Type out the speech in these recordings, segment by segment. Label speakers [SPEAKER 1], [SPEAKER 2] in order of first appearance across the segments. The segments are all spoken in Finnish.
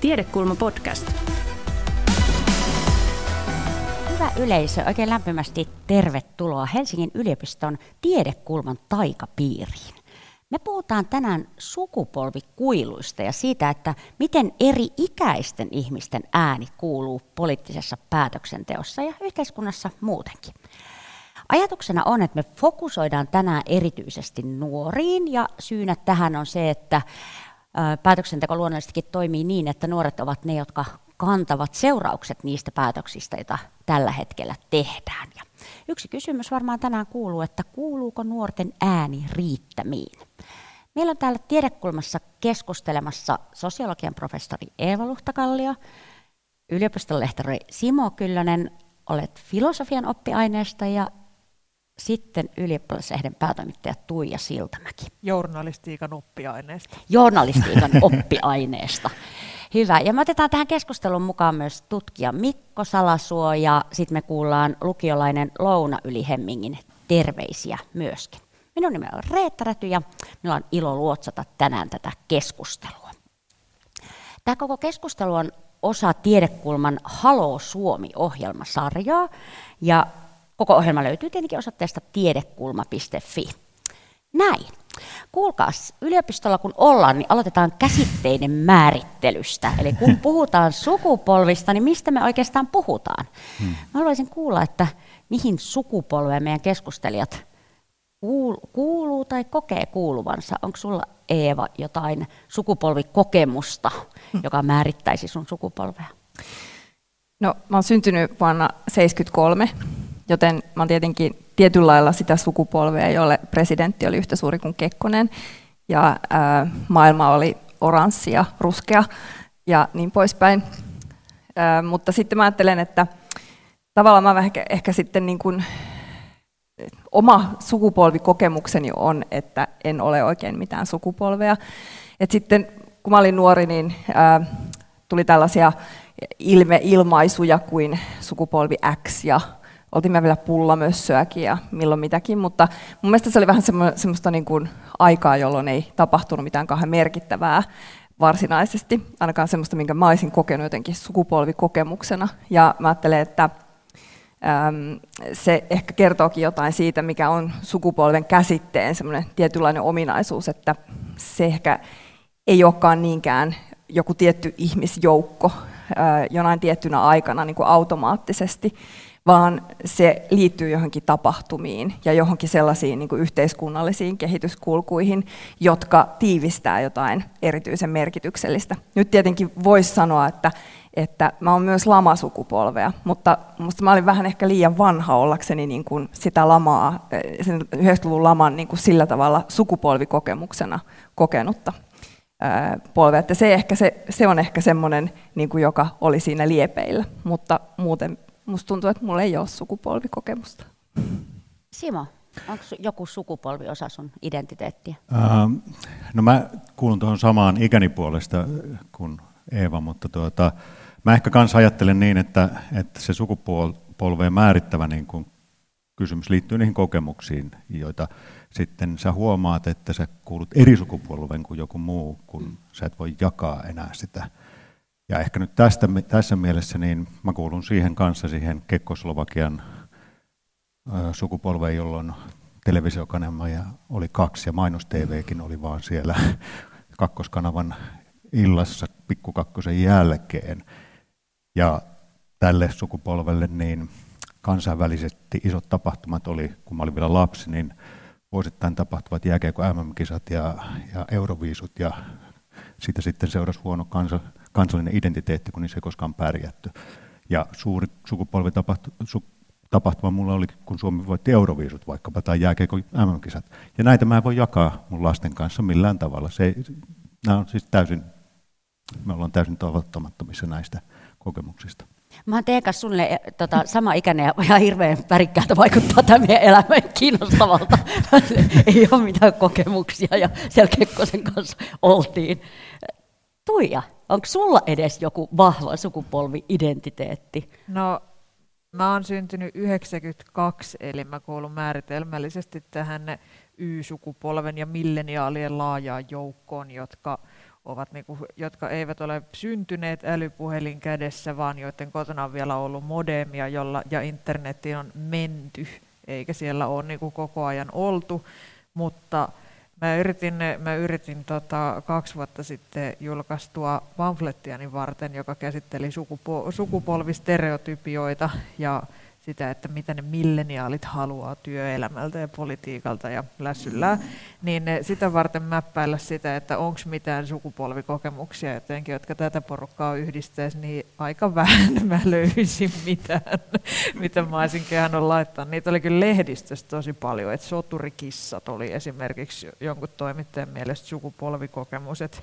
[SPEAKER 1] Tiedekulma podcast.
[SPEAKER 2] Hyvä yleisö, oikein lämpimästi tervetuloa Helsingin yliopiston Tiedekulman taikapiiriin. Me puhutaan tänään sukupolvikuiluista ja siitä, että miten eri ikäisten ihmisten ääni kuuluu poliittisessa päätöksenteossa ja yhteiskunnassa muutenkin. Ajatuksena on, että me fokusoidaan tänään erityisesti nuoriin ja syynä tähän on se, että päätöksenteko luonnollisestikin toimii niin, että nuoret ovat ne, jotka kantavat seuraukset niistä päätöksistä, joita tällä hetkellä tehdään. Ja yksi kysymys varmaan tänään kuuluu, että kuuluuko nuorten ääni riittämiin? Meillä on täällä tiedekulmassa keskustelemassa sosiologian professori Eeva Luhtakallio, yliopiston lehtori Simo Kyllönen, olet filosofian oppiaineesta ja sitten ylioppilaslehden päätoimittaja Tuija Siltamäki.
[SPEAKER 3] Journalistiikan oppiaineesta.
[SPEAKER 2] Journalistiikan oppiaineesta. Hyvä. Ja me otetaan tähän keskusteluun mukaan myös tutkija Mikko Salasuo ja sitten me kuullaan lukiolainen Louna Yli Hemmingin terveisiä myöskin. Minun nimeni on Reetta Räty ja minulla on ilo luotsata tänään tätä keskustelua. Tämä koko keskustelu on osa Tiedekulman Halo Suomi-ohjelmasarjaa ja Koko ohjelma löytyy tietenkin osoitteesta tiedekulma.fi. Näin. Kuulkaas, yliopistolla kun ollaan, niin aloitetaan käsitteiden määrittelystä. Eli kun puhutaan sukupolvista, niin mistä me oikeastaan puhutaan? Hmm. Mä haluaisin kuulla, että mihin sukupolveen meidän keskustelijat kuuluu tai kokee kuuluvansa. Onko sulla Eeva jotain sukupolvikokemusta, hmm. joka määrittäisi sun sukupolvea?
[SPEAKER 4] No, mä oon syntynyt vuonna 1973 Joten mä tietenkin tietyllä lailla sitä sukupolvea, jolle presidentti oli yhtä suuri kuin Kekkonen. Ja ää, maailma oli oranssi ja ruskea ja niin poispäin. Ää, mutta sitten mä ajattelen, että tavallaan mä ehkä, ehkä sitten niin kuin, oma sukupolvikokemukseni on, että en ole oikein mitään sukupolvea. Et sitten kun mä olin nuori, niin ää, tuli tällaisia ilme, ilmaisuja kuin sukupolvi X ja oltiin me vielä pullamössöäkin ja milloin mitäkin, mutta mun mielestä se oli vähän semmoista niin kuin aikaa, jolloin ei tapahtunut mitään kauhean merkittävää varsinaisesti, ainakaan semmoista, minkä mä olisin kokenut jotenkin sukupolvikokemuksena. Ja mä ajattelen, että äm, se ehkä kertookin jotain siitä, mikä on sukupolven käsitteen semmoinen tietynlainen ominaisuus, että se ehkä ei olekaan niinkään joku tietty ihmisjoukko ää, jonain tiettynä aikana niin kuin automaattisesti, vaan se liittyy johonkin tapahtumiin ja johonkin sellaisiin niin kuin yhteiskunnallisiin kehityskulkuihin, jotka tiivistää jotain erityisen merkityksellistä. Nyt tietenkin voisi sanoa, että, että mä oon myös lamasukupolvea, mutta musta mä olin vähän ehkä liian vanha ollakseni niin kuin sitä lamaa, sen 90-luvun laman niin kuin sillä tavalla sukupolvikokemuksena kokenutta polvea. Että se, se, se on ehkä semmoinen, niin kuin joka oli siinä liepeillä, mutta muuten musta tuntuu, että mulla ei ole sukupolvikokemusta.
[SPEAKER 2] Simo, onko joku sukupolvi osa sun identiteettiä?
[SPEAKER 5] Ähm, no mä kuulun tuohon samaan ikäni puolesta kuin Eeva, mutta tuota, mä ehkä kanssa ajattelen niin, että, että se sukupolveen määrittävä niin kun kysymys liittyy niihin kokemuksiin, joita sitten sä huomaat, että sä kuulut eri sukupolven kuin joku muu, kun sä et voi jakaa enää sitä ja ehkä nyt tästä, tässä mielessä niin mä kuulun siihen kanssa siihen Kekkoslovakian sukupolveen, jolloin televisiokanava oli kaksi ja mainos TVkin oli vaan siellä kakkoskanavan illassa pikkukakkosen jälkeen. Ja tälle sukupolvelle niin kansainvälisesti isot tapahtumat oli, kun mä olin vielä lapsi, niin vuosittain tapahtuvat jääkiekko MM-kisat ja, ja Euroviisut ja siitä sitten seurasi huono kansa, kansallinen identiteetti, kun niissä ei koskaan pärjätty. Ja suuri sukupolvitapahtuma su, tapahtuma mulla oli, kun Suomi voitti Euroviisut vaikkapa tai jääkeikko MM-kisat. Ja näitä mä en voi jakaa mun lasten kanssa millään tavalla. Se, nämä on siis täysin, me ollaan täysin toivottamattomissa näistä kokemuksista.
[SPEAKER 2] Mä oon kanssa suunnilleen eh, tota, sama ikäinen ja ihan hirveän värikkäältä vaikuttaa tämä meidän elämä kiinnostavalta. Ei ole mitään kokemuksia ja siellä Kekkosen kanssa oltiin. Tuija, onko sulla edes joku vahva sukupolvi-identiteetti?
[SPEAKER 3] No, mä oon syntynyt 92, eli mä kuulun määritelmällisesti tähän Y-sukupolven ja milleniaalien laajaan joukkoon, jotka ovat, niin kuin, jotka eivät ole syntyneet älypuhelin kädessä, vaan joiden kotona on vielä ollut modemia jolla, ja internetiin on menty, eikä siellä ole niin kuin koko ajan oltu, mutta Mä yritin, mä yritin tota, kaksi vuotta sitten julkaistua pamflettiani varten, joka käsitteli sukupo- sukupolvistereotypioita ja sitä, että mitä ne milleniaalit haluaa työelämältä ja politiikalta ja lässyllää, niin sitä varten mäppäillä sitä, että onko mitään sukupolvikokemuksia jotenkin, jotka tätä porukkaa yhdistäisi, niin aika vähän mä löysin mitään, mitä mä olisin kehannut laittaa. Niitä oli kyllä lehdistössä tosi paljon, että soturikissat oli esimerkiksi jonkun toimittajan mielestä sukupolvikokemus, että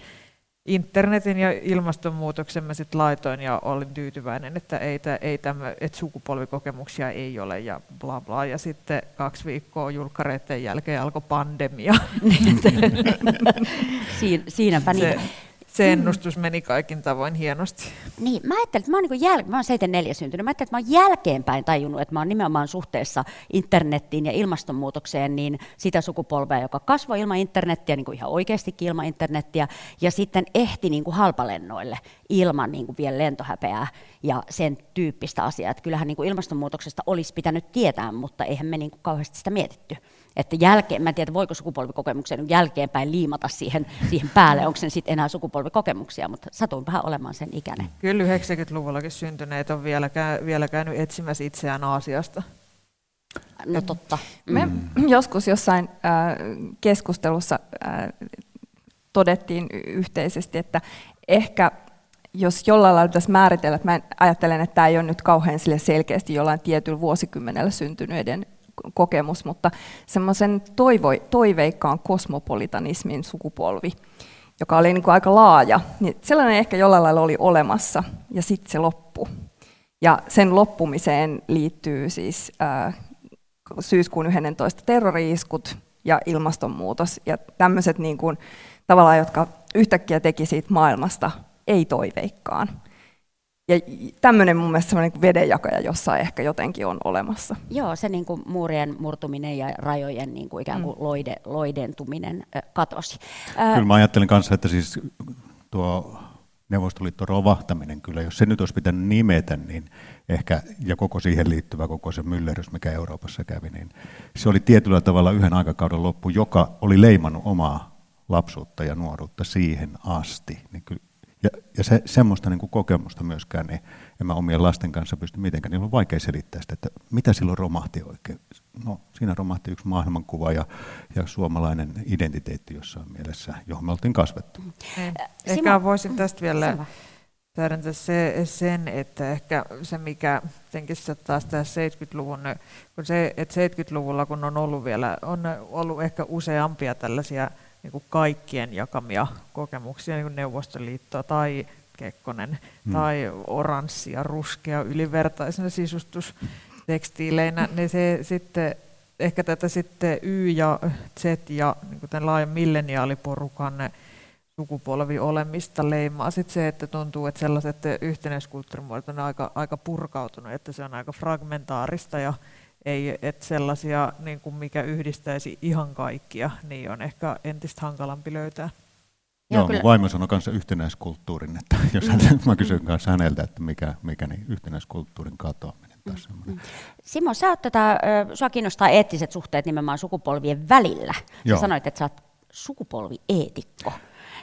[SPEAKER 3] internetin ja ilmastonmuutoksen mä sitten laitoin ja olin tyytyväinen, että, ei, ei tämä, että sukupolvikokemuksia ei ole ja bla bla. Ja sitten kaksi viikkoa julkkareiden jälkeen alkoi pandemia.
[SPEAKER 2] Siin, siinäpä niin
[SPEAKER 3] se ennustus meni kaikin tavoin hienosti.
[SPEAKER 2] Niin, mä ajattelin, että mä oon, niin jäl- mä oon 74 syntynyt, mä ajattelin, että mä oon jälkeenpäin tajunnut, että mä oon nimenomaan suhteessa internettiin ja ilmastonmuutokseen, niin sitä sukupolvea, joka kasvoi ilman internettiä, niin kuin ihan oikeastikin ilman internettiä, ja sitten ehti niin kuin halpalennoille ilman niin kuin vielä lentohäpeää ja sen tyyppistä asiaa. Että kyllähän niin kuin ilmastonmuutoksesta olisi pitänyt tietää, mutta eihän me niin kuin kauheasti sitä mietitty. Että jälkeen, mä en tiedä, voiko sukupolvikokemuksen jälkeenpäin liimata siihen, siihen päälle, onko se sitten enää sukupolvikokemuksia, mutta satuin vähän olemaan sen ikäinen.
[SPEAKER 3] Kyllä 90-luvullakin syntyneet on vielä, käy, vielä käynyt etsimässä itseään Aasiasta.
[SPEAKER 2] No totta.
[SPEAKER 4] Me mm. joskus jossain äh, keskustelussa äh, todettiin yhteisesti, että ehkä jos jollain lailla pitäisi määritellä, että mä ajattelen, että tämä ei ole nyt kauhean sille selkeästi jollain tietyllä vuosikymmenellä syntyneiden kokemus, mutta semmoisen toiveikkaan kosmopolitanismin sukupolvi, joka oli niin kuin aika laaja, niin sellainen ehkä jollain lailla oli olemassa, ja sitten se loppu. Ja sen loppumiseen liittyy siis ää, syyskuun 11 terrori-iskut ja ilmastonmuutos, ja tämmöiset niin kuin, tavallaan, jotka yhtäkkiä teki siitä maailmasta ei-toiveikkaan. Ja tämmöinen mun mielestä semmoinen vedenjakaja jossain ehkä jotenkin on olemassa.
[SPEAKER 2] Joo, se niin kuin muurien murtuminen ja rajojen niin kuin ikään kuin mm. loide, loidentuminen katosi.
[SPEAKER 5] Kyllä mä ajattelen kanssa, että siis tuo Neuvostoliiton rovahtaminen, kyllä jos se nyt olisi pitänyt nimetä, niin ehkä, ja koko siihen liittyvä koko se myllerys, mikä Euroopassa kävi, niin se oli tietyllä tavalla yhden aikakauden loppu, joka oli leimannut omaa lapsuutta ja nuoruutta siihen asti. Niin kyllä ja, ja se, semmoista niin kuin kokemusta myöskään niin en mä omien lasten kanssa pysty mitenkään. Niin on vaikea selittää sitä, että mitä silloin romahti oikein. No, siinä romahti yksi maailmankuva ja, ja suomalainen identiteetti jossain mielessä, johon me oltiin kasvettu. Mm.
[SPEAKER 3] Ehkä voisin tästä vielä täydentää se, sen, että ehkä se, mikä se taas tässä 70-luvun, kun se, että 70-luvulla, kun on ollut vielä, on ollut ehkä useampia tällaisia niin kuin kaikkien jakamia kokemuksia, niin kuin Neuvostoliitto tai Kekkonen, hmm. tai oranssi ja ruskea ylivertaisena sisustustekstiileinä, niin se sitten ehkä tätä sitten Y ja Z ja niin tämän laajan milleniaaliporukan sukupolvi olemista leimaa sit se, että tuntuu, että sellaiset yhtenäiskulttuurimuodot on aika, aika purkautunut, että se on aika fragmentaarista ja ei, että sellaisia, niin kuin mikä yhdistäisi ihan kaikkia, niin on ehkä entistä hankalampi löytää.
[SPEAKER 5] Joo, Joo kyllä. vaimo sanoi kanssa yhtenäiskulttuurin, että jos hän, mä kysyn kanssa häneltä, että mikä, mikä niin yhtenäiskulttuurin katoaminen tässä mm, mm.
[SPEAKER 2] Simo, sä oot tätä, sua kiinnostaa eettiset suhteet nimenomaan sukupolvien välillä. Sä sanoit, että sä oot sukupolvieetikko.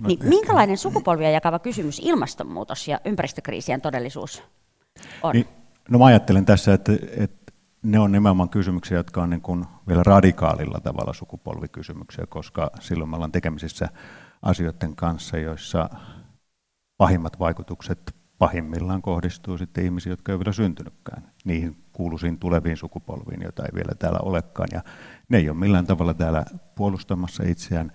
[SPEAKER 2] No, niin minkälainen sukupolvia jakava kysymys ilmastonmuutos ja ympäristökriisien todellisuus on? Niin,
[SPEAKER 5] no mä ajattelen tässä, että, että ne on nimenomaan kysymyksiä, jotka on niin kuin vielä radikaalilla tavalla sukupolvikysymyksiä, koska silloin me ollaan tekemisissä asioiden kanssa, joissa pahimmat vaikutukset pahimmillaan kohdistuu sitten ihmisiin, jotka eivät vielä syntynytkään. Niihin kuuluisiin tuleviin sukupolviin, joita ei vielä täällä olekaan. Ja ne ei ole millään tavalla täällä puolustamassa itseään.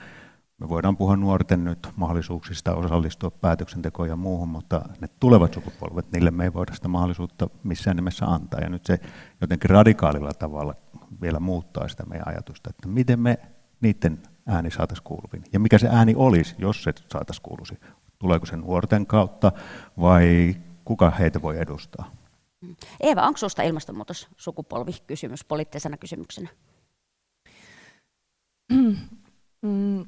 [SPEAKER 5] Me voidaan puhua nuorten nyt mahdollisuuksista osallistua päätöksentekoon ja muuhun, mutta ne tulevat sukupolvet, niille me ei voida sitä mahdollisuutta missään nimessä antaa. Ja nyt se jotenkin radikaalilla tavalla vielä muuttaa sitä meidän ajatusta, että miten me niiden ääni saataisiin kuuluviin. Ja mikä se ääni olisi, jos se saataisiin kuuluisi. Tuleeko se nuorten kautta vai kuka heitä voi edustaa?
[SPEAKER 2] Eeva, onko sinusta ilmastonmuutos sukupolvi kysymys poliittisena kysymyksenä?
[SPEAKER 4] Mm,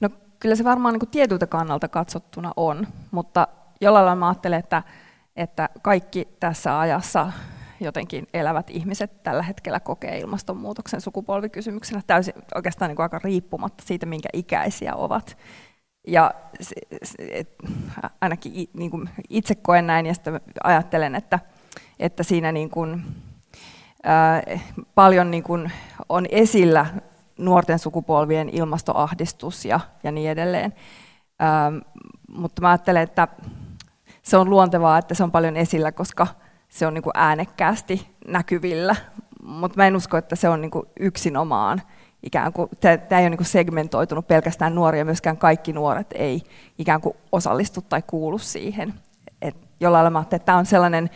[SPEAKER 4] No kyllä se varmaan niin kuin tietyltä kannalta katsottuna on, mutta jollain lailla mä ajattelen, että, että kaikki tässä ajassa jotenkin elävät ihmiset tällä hetkellä kokee ilmastonmuutoksen sukupolvikysymyksenä täysin oikeastaan niin kuin aika riippumatta siitä, minkä ikäisiä ovat. Ja se, se, ainakin niin kuin itse koen näin ja sitten ajattelen, että, että siinä niin kuin, ää, paljon niin kuin on esillä nuorten sukupolvien ilmastoahdistus ja, ja niin edelleen. Ää, mutta mä ajattelen, että se on luontevaa, että se on paljon esillä, koska se on niin kuin äänekkäästi näkyvillä, mutta mä en usko, että se on niin kuin yksinomaan ikään kuin, tämä ei ole niin segmentoitunut pelkästään nuoria, myöskään kaikki nuoret ei ikään kuin osallistu tai kuulu siihen. Et jollain lailla että tämä on sellainen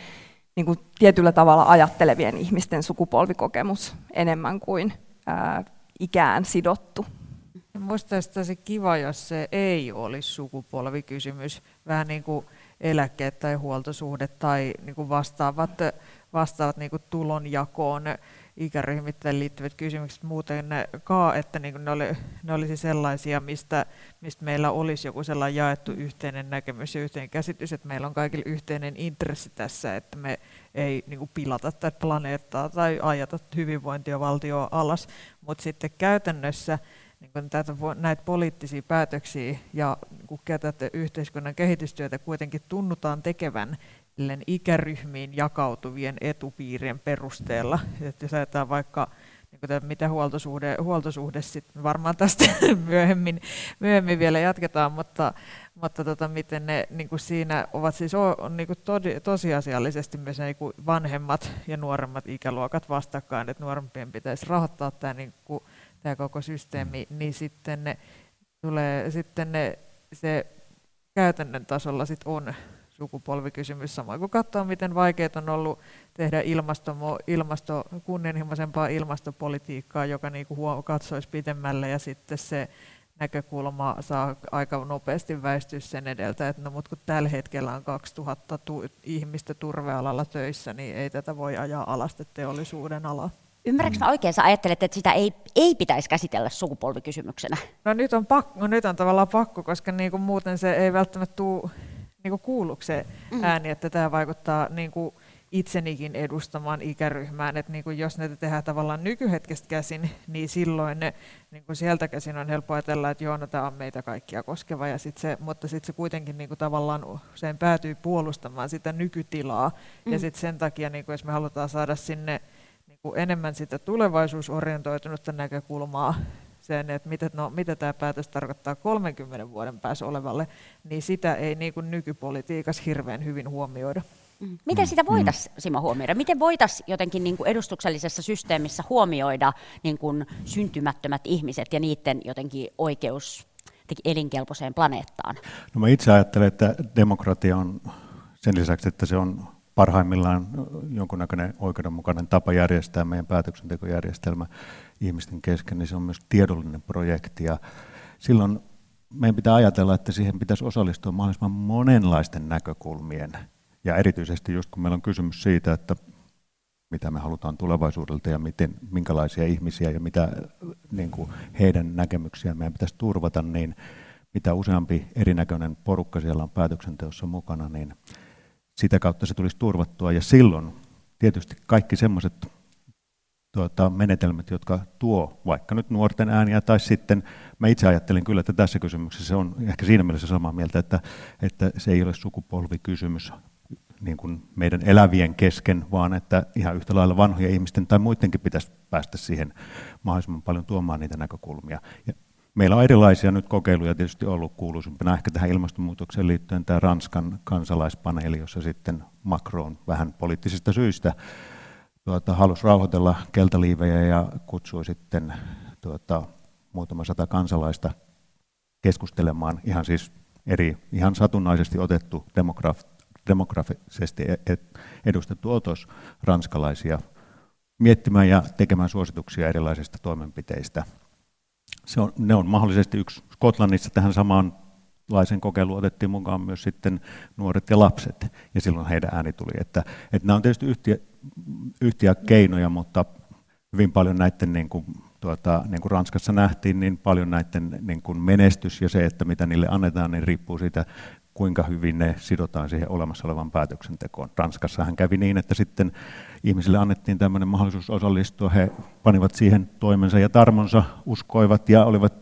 [SPEAKER 4] niin kuin tietyllä tavalla ajattelevien ihmisten sukupolvikokemus enemmän kuin ää, ikään sidottu.
[SPEAKER 3] Minusta olisi kiva, jos se ei olisi sukupolvikysymys, vähän niin kuin eläkkeet tai huoltosuhde tai niin kuin vastaavat, vastaavat niin kuin tulonjakoon ikäryhmittäin liittyvät kysymykset muuten kaa, että niin kuin ne, oli, ne olisi sellaisia, mistä, mistä meillä olisi joku sellainen jaettu yhteinen näkemys ja yhteinen käsitys, että meillä on kaikilla yhteinen intressi tässä, että me ei niin kuin pilata tätä planeettaa tai ajata hyvinvointivaltioa alas, mutta sitten käytännössä niin kuin tätä, näitä poliittisia päätöksiä ja niin ketä yhteiskunnan kehitystyötä kuitenkin tunnutaan tekevän ikäryhmiin jakautuvien etupiirien perusteella. Että jos ajatellaan vaikka niin mitä huoltosuhde, huoltosuhde sitten varmaan tästä myöhemmin, myöhemmin vielä jatketaan, mutta, mutta tota, miten ne niin kuin siinä ovat siis on, niin kuin todi, tosiasiallisesti myös niin kuin vanhemmat ja nuoremmat ikäluokat vastakkain, että nuorempien pitäisi rahoittaa tämä niin kuin, tämä koko systeemi, niin sitten ne tulee, sitten ne, se käytännön tasolla sit on sukupolvikysymys, samoin kuin katsoa, miten vaikeaa on ollut tehdä ilmasto, ilmasto, kunnianhimoisempaa ilmastopolitiikkaa, joka niin kuin katsoisi pitemmälle ja sitten se näkökulma saa aika nopeasti väistyä sen edeltä, että no, mutta kun tällä hetkellä on 2000 tu- ihmistä turvealalla töissä, niin ei tätä voi ajaa alasti teollisuuden alaa.
[SPEAKER 2] Ymmärrätkö mä oikein, sä ajattelet, että sitä ei, ei pitäisi käsitellä sukupolvikysymyksenä?
[SPEAKER 3] No nyt on, pakko, no, nyt on tavallaan pakko, koska niinku muuten se ei välttämättä tule niinku kuulluksi se mm. ääni, että tämä vaikuttaa niinku itsenikin edustamaan ikäryhmään. Että niinku jos näitä tehdään tavallaan nykyhetkestä käsin, niin silloin ne, niinku sieltä käsin on helppo ajatella, että joo, no tämä on meitä kaikkia koskeva. Ja sit se, mutta sitten se kuitenkin niinku tavallaan sen päätyy puolustamaan sitä nykytilaa. Mm. Ja sitten sen takia, niinku, jos me halutaan saada sinne kuin enemmän sitä tulevaisuusorientoitunutta näkökulmaa, sen, että mitä, no, mitä tämä päätös tarkoittaa 30 vuoden päässä olevalle, niin sitä ei niin kuin nykypolitiikassa hirveän hyvin huomioida.
[SPEAKER 2] Mm. Miten sitä voitaisiin, Simo, huomioida? Miten voitaisiin jotenkin niin kuin edustuksellisessa systeemissä huomioida niin kuin syntymättömät ihmiset ja niiden jotenkin oikeus elinkelpoiseen planeettaan?
[SPEAKER 5] No mä itse ajattelen, että demokratia on sen lisäksi, että se on parhaimmillaan jonkunnäköinen oikeudenmukainen tapa järjestää meidän päätöksentekojärjestelmä ihmisten kesken, niin se on myös tiedollinen projekti. Ja silloin meidän pitää ajatella, että siihen pitäisi osallistua mahdollisimman monenlaisten näkökulmien. Ja erityisesti just kun meillä on kysymys siitä, että mitä me halutaan tulevaisuudelta ja miten, minkälaisia ihmisiä ja mitä niin kuin heidän näkemyksiä meidän pitäisi turvata, niin mitä useampi erinäköinen porukka siellä on päätöksenteossa mukana, niin sitä kautta se tulisi turvattua. Ja silloin tietysti kaikki semmoiset tuota, menetelmät, jotka tuo vaikka nyt nuorten ääniä, tai sitten mä itse ajattelin kyllä, että tässä kysymyksessä se on ehkä siinä mielessä samaa mieltä, että, että se ei ole sukupolvikysymys niin kuin meidän elävien kesken, vaan että ihan yhtä lailla vanhojen ihmisten tai muidenkin pitäisi päästä siihen mahdollisimman paljon tuomaan niitä näkökulmia. Ja Meillä on erilaisia nyt kokeiluja tietysti ollut kuuluisimpana ehkä tähän ilmastonmuutokseen liittyen tämä Ranskan kansalaispaneeli, jossa sitten Macron vähän poliittisista syistä tuota, halusi rauhoitella keltaliivejä ja kutsui sitten tuota, muutama sata kansalaista keskustelemaan ihan siis eri, ihan satunnaisesti otettu demograf, demografisesti e-, edustettu otos ranskalaisia miettimään ja tekemään suosituksia erilaisista toimenpiteistä se on, ne on mahdollisesti yksi. Skotlannissa tähän samanlaisen kokeiluun otettiin mukaan myös sitten nuoret ja lapset, ja silloin heidän ääni tuli. Että, että nämä on tietysti yhtiä keinoja, mutta hyvin paljon näiden niin kuin tuota, niin kuin Ranskassa nähtiin, niin paljon näiden niin kuin menestys ja se, että mitä niille annetaan, niin riippuu siitä, kuinka hyvin ne sidotaan siihen olemassa olevan päätöksentekoon. Ranskassahan kävi niin, että sitten ihmisille annettiin tämmöinen mahdollisuus osallistua, he panivat siihen toimensa ja tarmonsa, uskoivat ja olivat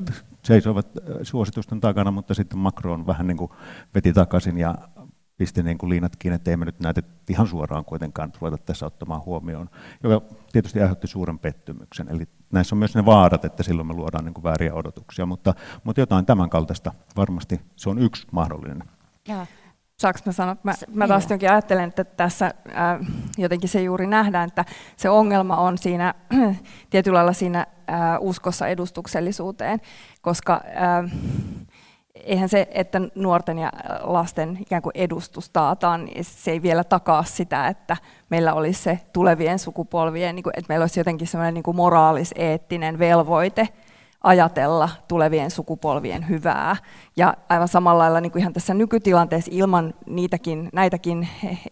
[SPEAKER 5] seisoivat suositusten takana, mutta sitten Macron vähän niin kuin veti takaisin ja pisti niin kuin liinat kiinni, että emme nyt näitä ihan suoraan kuitenkaan ruveta tässä ottamaan huomioon, joka tietysti aiheutti suuren pettymyksen. Eli näissä on myös ne vaarat, että silloin me luodaan niin kuin vääriä odotuksia, mutta, mutta jotain tämän kaltaista varmasti se on yksi mahdollinen.
[SPEAKER 4] Ja. Saanko mä sanoa? Mä, mä taas jotenkin ajattelen, että tässä äh, jotenkin se juuri nähdään, että se ongelma on siinä tietyllä lailla siinä äh, uskossa edustuksellisuuteen, koska äh, eihän se, että nuorten ja lasten ikään kuin edustus taataan, niin se ei vielä takaa sitä, että meillä olisi se tulevien sukupolvien, niin kuin, että meillä olisi jotenkin semmoinen niin moraalis-eettinen velvoite ajatella tulevien sukupolvien hyvää. Ja aivan samalla lailla niin kuin ihan tässä nykytilanteessa ilman niitäkin, näitäkin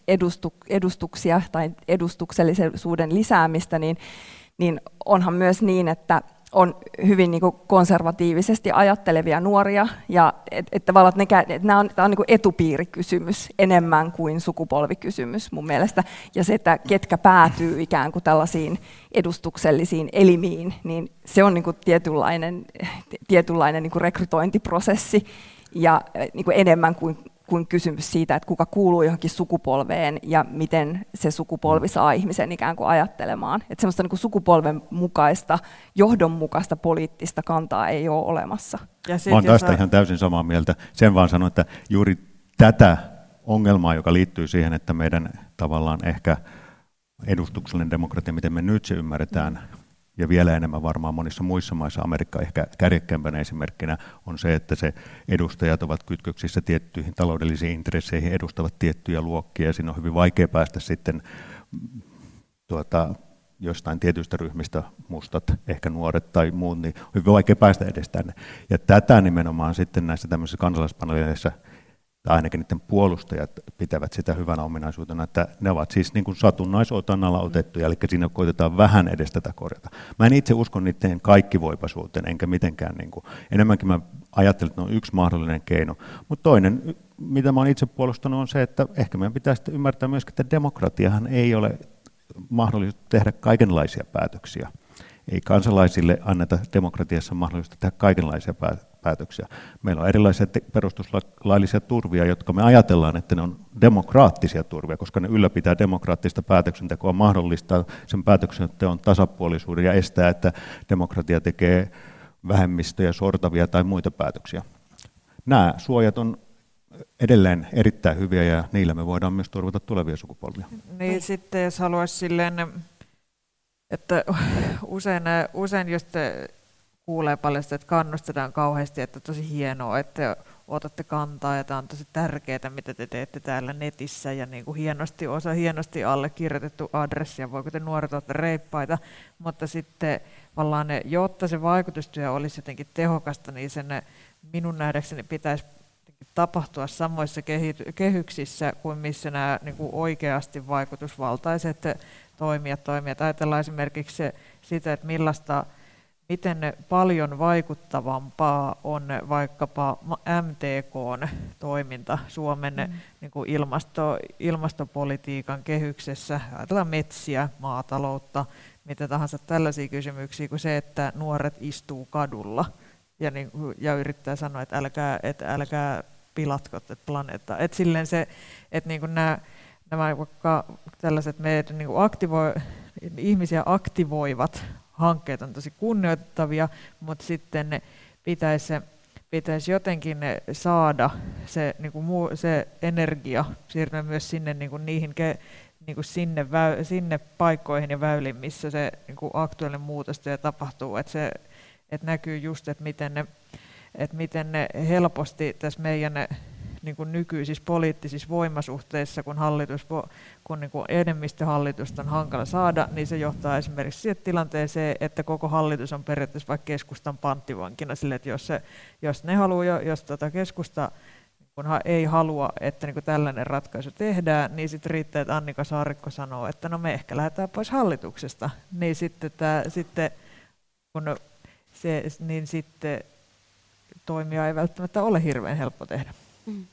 [SPEAKER 4] edustu, edustuksia tai edustuksellisuuden lisäämistä, niin, niin onhan myös niin, että on hyvin niin kuin konservatiivisesti ajattelevia nuoria, ja et, et tavallaan, että, ne, että nämä on, tämä on niin etupiirikysymys enemmän kuin sukupolvikysymys mun mielestä, ja se, että ketkä päätyy ikään kuin tällaisiin edustuksellisiin elimiin, niin se on niin kuin tietynlainen, tietynlainen niin kuin rekrytointiprosessi, ja niin kuin enemmän kuin kuin kysymys siitä, että kuka kuuluu johonkin sukupolveen ja miten se sukupolvi saa ihmisen ikään kuin ajattelemaan. Että semmoista niin kuin sukupolven mukaista, johdonmukaista poliittista kantaa ei ole olemassa.
[SPEAKER 5] Ja sit, Mä olen tästä ihan täysin samaa mieltä. Sen vaan sanon, että juuri tätä ongelmaa, joka liittyy siihen, että meidän tavallaan ehkä edustuksellinen demokratia, miten me nyt se ymmärretään, ja vielä enemmän varmaan monissa muissa maissa, Amerikka ehkä kärjekkämpänä esimerkkinä, on se, että se edustajat ovat kytköksissä tiettyihin taloudellisiin intresseihin, edustavat tiettyjä luokkia, ja siinä on hyvin vaikea päästä sitten tuota, jostain tietyistä ryhmistä, mustat, ehkä nuoret tai muut, niin on hyvin vaikea päästä edes tänne. Ja tätä nimenomaan sitten näissä tämmöisissä kansalaispaneeleissa tai ainakin niiden puolustajat pitävät sitä hyvänä ominaisuutena, että ne ovat siis niin kuin satunnaisotannalla otettuja, eli siinä koitetaan vähän edes tätä korjata. Mä en itse usko niiden kaikkivoipaisuuteen, enkä mitenkään, niin kuin, enemmänkin mä ajattelen, että ne on yksi mahdollinen keino. Mutta toinen, mitä mä olen itse puolustanut, on se, että ehkä meidän pitäisi ymmärtää myöskin, että demokratiahan ei ole mahdollista tehdä kaikenlaisia päätöksiä. Ei kansalaisille anneta demokratiassa mahdollista tehdä kaikenlaisia päätöksiä. Meillä on erilaisia perustuslaillisia turvia, jotka me ajatellaan, että ne on demokraattisia turvia, koska ne ylläpitää demokraattista päätöksentekoa, mahdollistaa sen päätöksenteon tasapuolisuuden ja estää, että demokratia tekee vähemmistöjä sortavia tai muita päätöksiä. Nämä suojat on edelleen erittäin hyviä ja niillä me voidaan myös turvata tulevia sukupolvia.
[SPEAKER 3] Niin sitten jos haluaisi silleen että usein, usein just kuulee paljon sitä, että kannustetaan kauheasti, että tosi hienoa, että otatte kantaa ja tämä on tosi tärkeää, mitä te teette täällä netissä ja niin kuin hienosti, osa hienosti allekirjoitettu adressi ja voiko te nuoret olla reippaita, mutta sitten vallaan ne, jotta se vaikutustyö olisi jotenkin tehokasta, niin sen minun nähdäkseni pitäisi tapahtua samoissa kehyksissä kuin missä nämä niin kuin oikeasti vaikutusvaltaiset toimijat, toimijat. Ajatellaan esimerkiksi sitä, että millaista, miten paljon vaikuttavampaa on vaikkapa MTKn toiminta Suomen mm. niin kuin ilmasto, ilmastopolitiikan kehyksessä. Ajatellaan metsiä, maataloutta, mitä tahansa tällaisia kysymyksiä kuin se, että nuoret istuu kadulla ja, niin, ja yrittää sanoa, että älkää, että älkää pilatko tätä planeettaa. Että silleen se, että niin kuin nämä nämä vaikka tällaiset meidän niin aktivoi, ihmisiä aktivoivat hankkeet on tosi kunnioittavia, mutta sitten pitäisi, pitäisi jotenkin saada se, niin kuin muu, se energia siirtyä myös sinne niin kuin niihin ke, niin kuin sinne, väy, sinne paikkoihin ja väyliin, missä se niin kuin aktuaalinen muutos tapahtuu. Että se että näkyy just, että miten ne, että miten ne helposti tässä meidän niin kuin nykyisissä poliittisissa voimasuhteissa, kun, hallitus, kun niin kuin enemmistöhallitusta on hankala saada, niin se johtaa esimerkiksi siihen tilanteeseen, että koko hallitus on periaatteessa vaikka keskustan panttivankina sille, että jos, se, jos ne haluaa, jos tota keskusta kun ei halua, että niin tällainen ratkaisu tehdään, niin sitten riittää, että Annika Saarikko sanoo, että no me ehkä lähdetään pois hallituksesta. Niin sitten, tämä, sitten kun se, niin sitten toimia ei välttämättä ole hirveän helppo tehdä. Mm.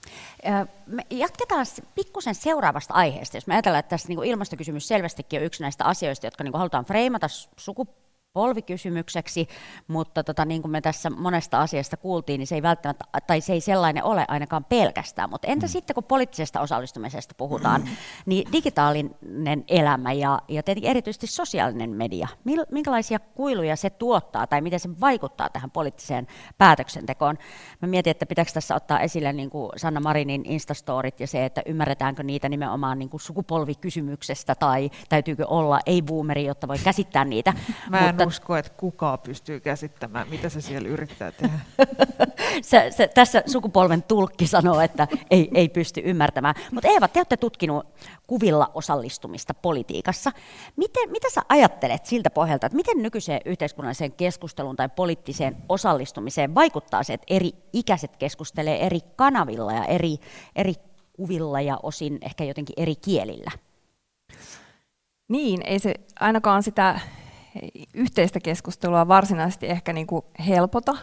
[SPEAKER 2] Jatketaan pikkusen seuraavasta aiheesta. Jos me ajatellaan, että tässä niin ilmastokysymys selvästikin on yksi näistä asioista, jotka niin halutaan freimata sukupuolta polvikysymykseksi, mutta tota, niin kuin me tässä monesta asiasta kuultiin, niin se ei välttämättä, tai se ei sellainen ole ainakaan pelkästään. Mutta entä mm. sitten, kun poliittisesta osallistumisesta puhutaan, mm. niin digitaalinen elämä ja, ja tietenkin erityisesti sosiaalinen media, minkälaisia kuiluja se tuottaa tai miten se vaikuttaa tähän poliittiseen päätöksentekoon? Mä mietin, että pitääkö tässä ottaa esille niin kuin Sanna Marinin Instastorit ja se, että ymmärretäänkö niitä nimenomaan niin kuin sukupolvikysymyksestä tai täytyykö olla ei-boomeri, jotta voi käsittää niitä.
[SPEAKER 3] Mä en Mutta... usko, että kukaan pystyy käsittämään, mitä se siellä yrittää tehdä.
[SPEAKER 2] se, se, tässä sukupolven tulkki sanoo, että ei, ei pysty ymmärtämään. Mutta Eeva, te olette tutkinut kuvilla osallistumista politiikassa. Miten, mitä sä ajattelet siltä pohjalta, että miten nykyiseen yhteiskunnalliseen keskusteluun tai poliittiseen osallistumiseen vaikuttaa se, että eri ikäiset keskustelee eri kanavilla ja eri, eri kuvilla ja osin ehkä jotenkin eri kielillä?
[SPEAKER 4] Niin, ei se ainakaan sitä yhteistä keskustelua varsinaisesti ehkä niin kuin helpota,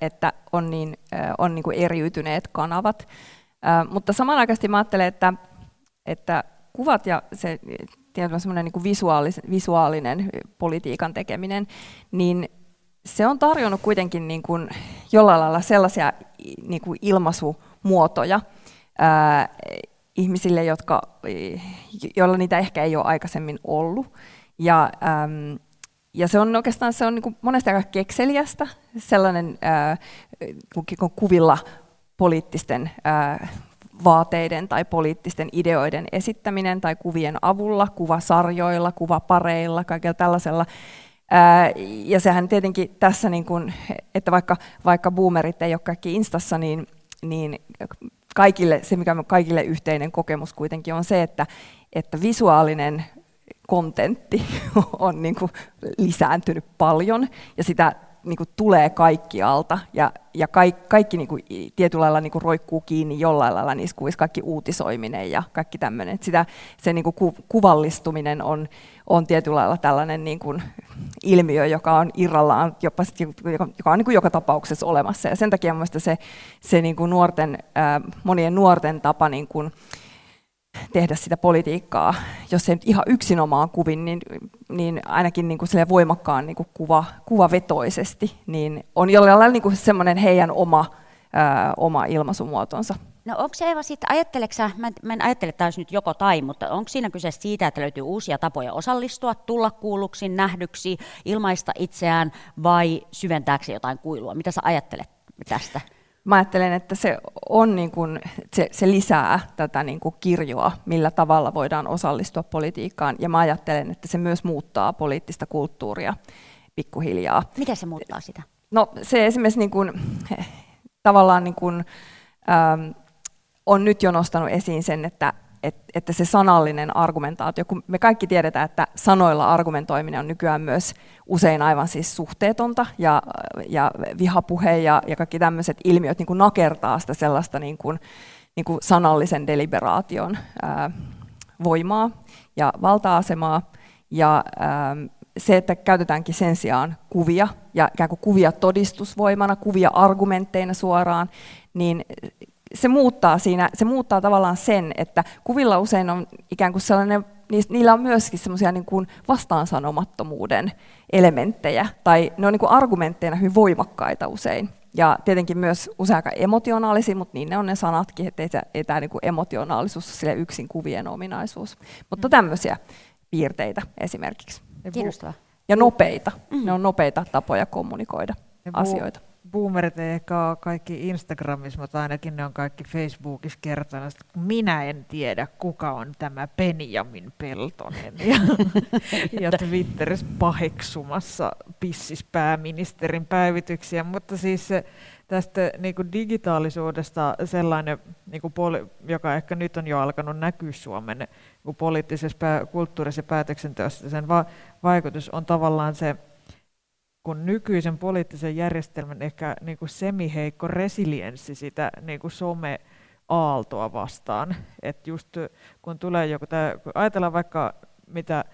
[SPEAKER 4] että on, niin, on niin kuin eriytyneet kanavat. Mutta samanaikaisesti mä ajattelen, että, että kuvat ja se semmoinen niin visuaalinen, visuaalinen politiikan tekeminen, niin se on tarjonnut kuitenkin niin kuin jollain lailla sellaisia niin kuin ilmaisumuotoja ää, ihmisille, jotka, joilla niitä ehkä ei ole aikaisemmin ollut. Ja, äm, ja se on oikeastaan se on niin monesti aika kekseliästä, sellainen ää, kuvilla poliittisten ää, vaateiden tai poliittisten ideoiden esittäminen tai kuvien avulla, kuvasarjoilla, kuvapareilla, kaikella tällaisella. Ää, ja sehän tietenkin tässä, niin kuin, että vaikka, vaikka boomerit ei ole kaikki instassa, niin, niin kaikille, se mikä on kaikille yhteinen kokemus kuitenkin on se, että, että visuaalinen kontentti on niin kuin lisääntynyt paljon ja sitä niin kuin tulee kaikkialta ja, ja kaikki, kaikki niin kuin tietyllä lailla niin kuin roikkuu kiinni jollain lailla niissä kuvissa, kaikki uutisoiminen ja kaikki tämmöinen. Sitä, se niin kuin ku, kuvallistuminen on, on tietyllä lailla tällainen niin kuin ilmiö, joka on irrallaan, jopa, joka, joka on niin kuin joka tapauksessa olemassa. Ja sen takia mielestäni se, se niin kuin nuorten, ää, monien nuorten tapa niin kuin, tehdä sitä politiikkaa, jos ei nyt ihan yksinomaan kuvin, niin, niin ainakin niin kuin voimakkaan niin kuin kuva, kuvavetoisesti, niin on jollain lailla niin semmoinen heidän oma, ää, oma ilmaisumuotonsa.
[SPEAKER 2] No onko se Eva sitten, ajatteleksä, mä, mä en ajattele, että nyt joko tai, mutta onko siinä kyse siitä, että löytyy uusia tapoja osallistua, tulla kuulluksi, nähdyksi, ilmaista itseään vai syventääkö jotain kuilua? Mitä sä ajattelet tästä?
[SPEAKER 4] Mä ajattelen, että se, on niin kuin, se, se lisää tätä niin kuin kirjoa, millä tavalla voidaan osallistua politiikkaan, ja mä ajattelen, että se myös muuttaa poliittista kulttuuria pikkuhiljaa.
[SPEAKER 2] Miten se muuttaa sitä?
[SPEAKER 4] No se esimerkiksi niin kuin, tavallaan niin kuin, ähm, on nyt jo nostanut esiin sen, että että se sanallinen argumentaatio, kun me kaikki tiedetään, että sanoilla argumentoiminen on nykyään myös usein aivan siis suhteetonta, ja, ja vihapuhe ja, ja kaikki tämmöiset ilmiöt niin kuin nakertaa sitä sellaista niin kuin, niin kuin sanallisen deliberaation ää, voimaa ja valta-asemaa, ja ää, se, että käytetäänkin sen sijaan kuvia, ja ikään kuin kuvia todistusvoimana, kuvia argumentteina suoraan, niin se muuttaa siinä, se muuttaa tavallaan sen, että kuvilla usein on ikään kuin sellainen, niillä on myöskin semmoisia niin kuin vastaansanomattomuuden elementtejä, tai ne on niin kuin argumentteina hyvin voimakkaita usein. Ja tietenkin myös usein aika emotionaalisia, mutta niin ne on ne sanatkin, että ei, se, ei tämä niin kuin emotionaalisuus sille yksin kuvien ominaisuus. Mutta mm. tämmöisiä piirteitä esimerkiksi.
[SPEAKER 2] Kiinnostavaa.
[SPEAKER 4] Ja nopeita. Mm. Ne on nopeita tapoja kommunikoida asioita
[SPEAKER 3] boomerit ei ehkä ole kaikki Instagramissa, mutta ainakin ne on kaikki Facebookissa kertonut, että minä en tiedä, kuka on tämä Benjamin Peltonen. Ja, ja Twitterissä paheksumassa pissispääministerin päivityksiä. Mutta siis se, tästä niin kuin digitaalisuudesta sellainen, niin kuin poli, joka ehkä nyt on jo alkanut näkyä Suomen niin poliittisessa, pää, kulttuurisessa päätöksenteossa, sen va, vaikutus on tavallaan se, kun nykyisen poliittisen järjestelmän ehkä niin kuin semiheikko resilienssi sitä niin kuin some-aaltoa vastaan. Et just kun tulee joku, tää, kun ajatellaan vaikka mitä,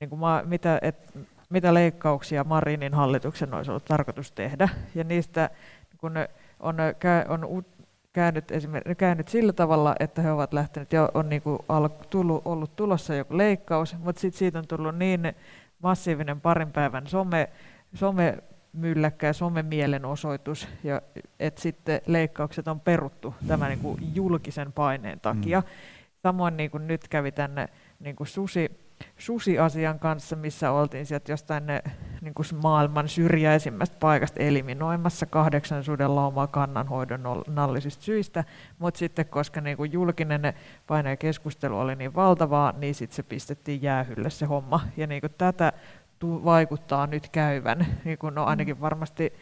[SPEAKER 3] niin kuin ma, mitä et mitä leikkauksia Marinin hallituksen olisi ollut tarkoitus tehdä. Ja niistä kun on, on käynyt, käynyt sillä tavalla, että he ovat lähteneet ja on niin kuin tullut, ollut tulossa joku leikkaus, mutta sitten siitä on tullut niin massiivinen parin päivän some, some mylläkkä ja somemielenosoitus, ja että sitten leikkaukset on peruttu tämän niin kuin julkisen paineen takia. Mm. Samoin niin kuin nyt kävi tänne niin kuin susi, susiasian kanssa, missä oltiin sieltä jostain ne, niin kuin maailman syrjäisimmästä paikasta eliminoimassa kahdeksan suden laumaa kannanhoidonnallisista syistä, mutta sitten koska niin kuin julkinen paine ja keskustelu oli niin valtavaa, niin sitten se pistettiin jäähylle se homma. Ja niin kuin tätä vaikuttaa nyt käyvän, niin kuin no ainakin varmasti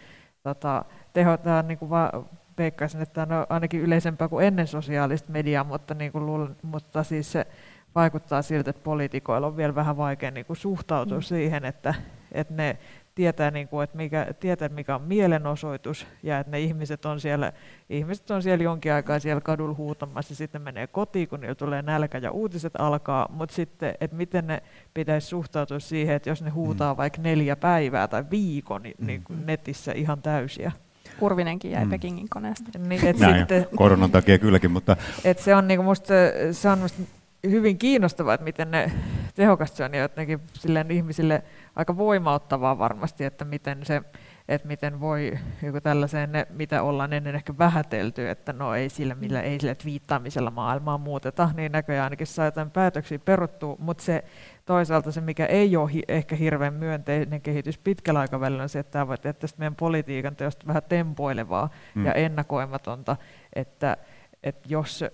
[SPEAKER 3] tota, tehotaan niin kuin va- veikkaisin, että on ainakin yleisempää kuin ennen sosiaalista mediaa, mutta, niin kuin luulen, mutta siis se vaikuttaa siltä, että poliitikoilla on vielä vähän vaikea niin kuin suhtautua mm. siihen, että, että ne tietää, niin kuin, että mikä, tietää, mikä on mielenosoitus ja että ne ihmiset on siellä, ihmiset on siellä jonkin aikaa siellä kadulla huutamassa ja sitten menee kotiin, kun niillä tulee nälkä ja uutiset alkaa, mutta sitten, että miten ne pitäisi suhtautua siihen, että jos ne huutaa mm. vaikka neljä päivää tai viikon niin, mm. niin kuin netissä ihan täysiä.
[SPEAKER 4] Kurvinenkin jäi mm. Pekingin koneesta.
[SPEAKER 5] Niin, et Näin, sitten, koronan takia kylläkin, mutta...
[SPEAKER 3] Et se on, niinku musta, se on musta hyvin kiinnostavaa, että miten ne tehokasta se on ja jotenkin silleen ihmisille aika voimauttavaa varmasti, että miten se että miten voi joku tällaiseen, mitä ollaan ennen ehkä vähätelty, että no ei sillä, millä ei sillä viittaamisella maailmaa muuteta, niin näköjään ainakin saa jotain päätöksiä peruttua, mutta se toisaalta se, mikä ei ole hi- ehkä hirveän myönteinen kehitys pitkällä aikavälillä, on se, että tämä voi tehdä tästä meidän politiikan teosta vähän tempoilevaa mm. ja ennakoimatonta, että, että jos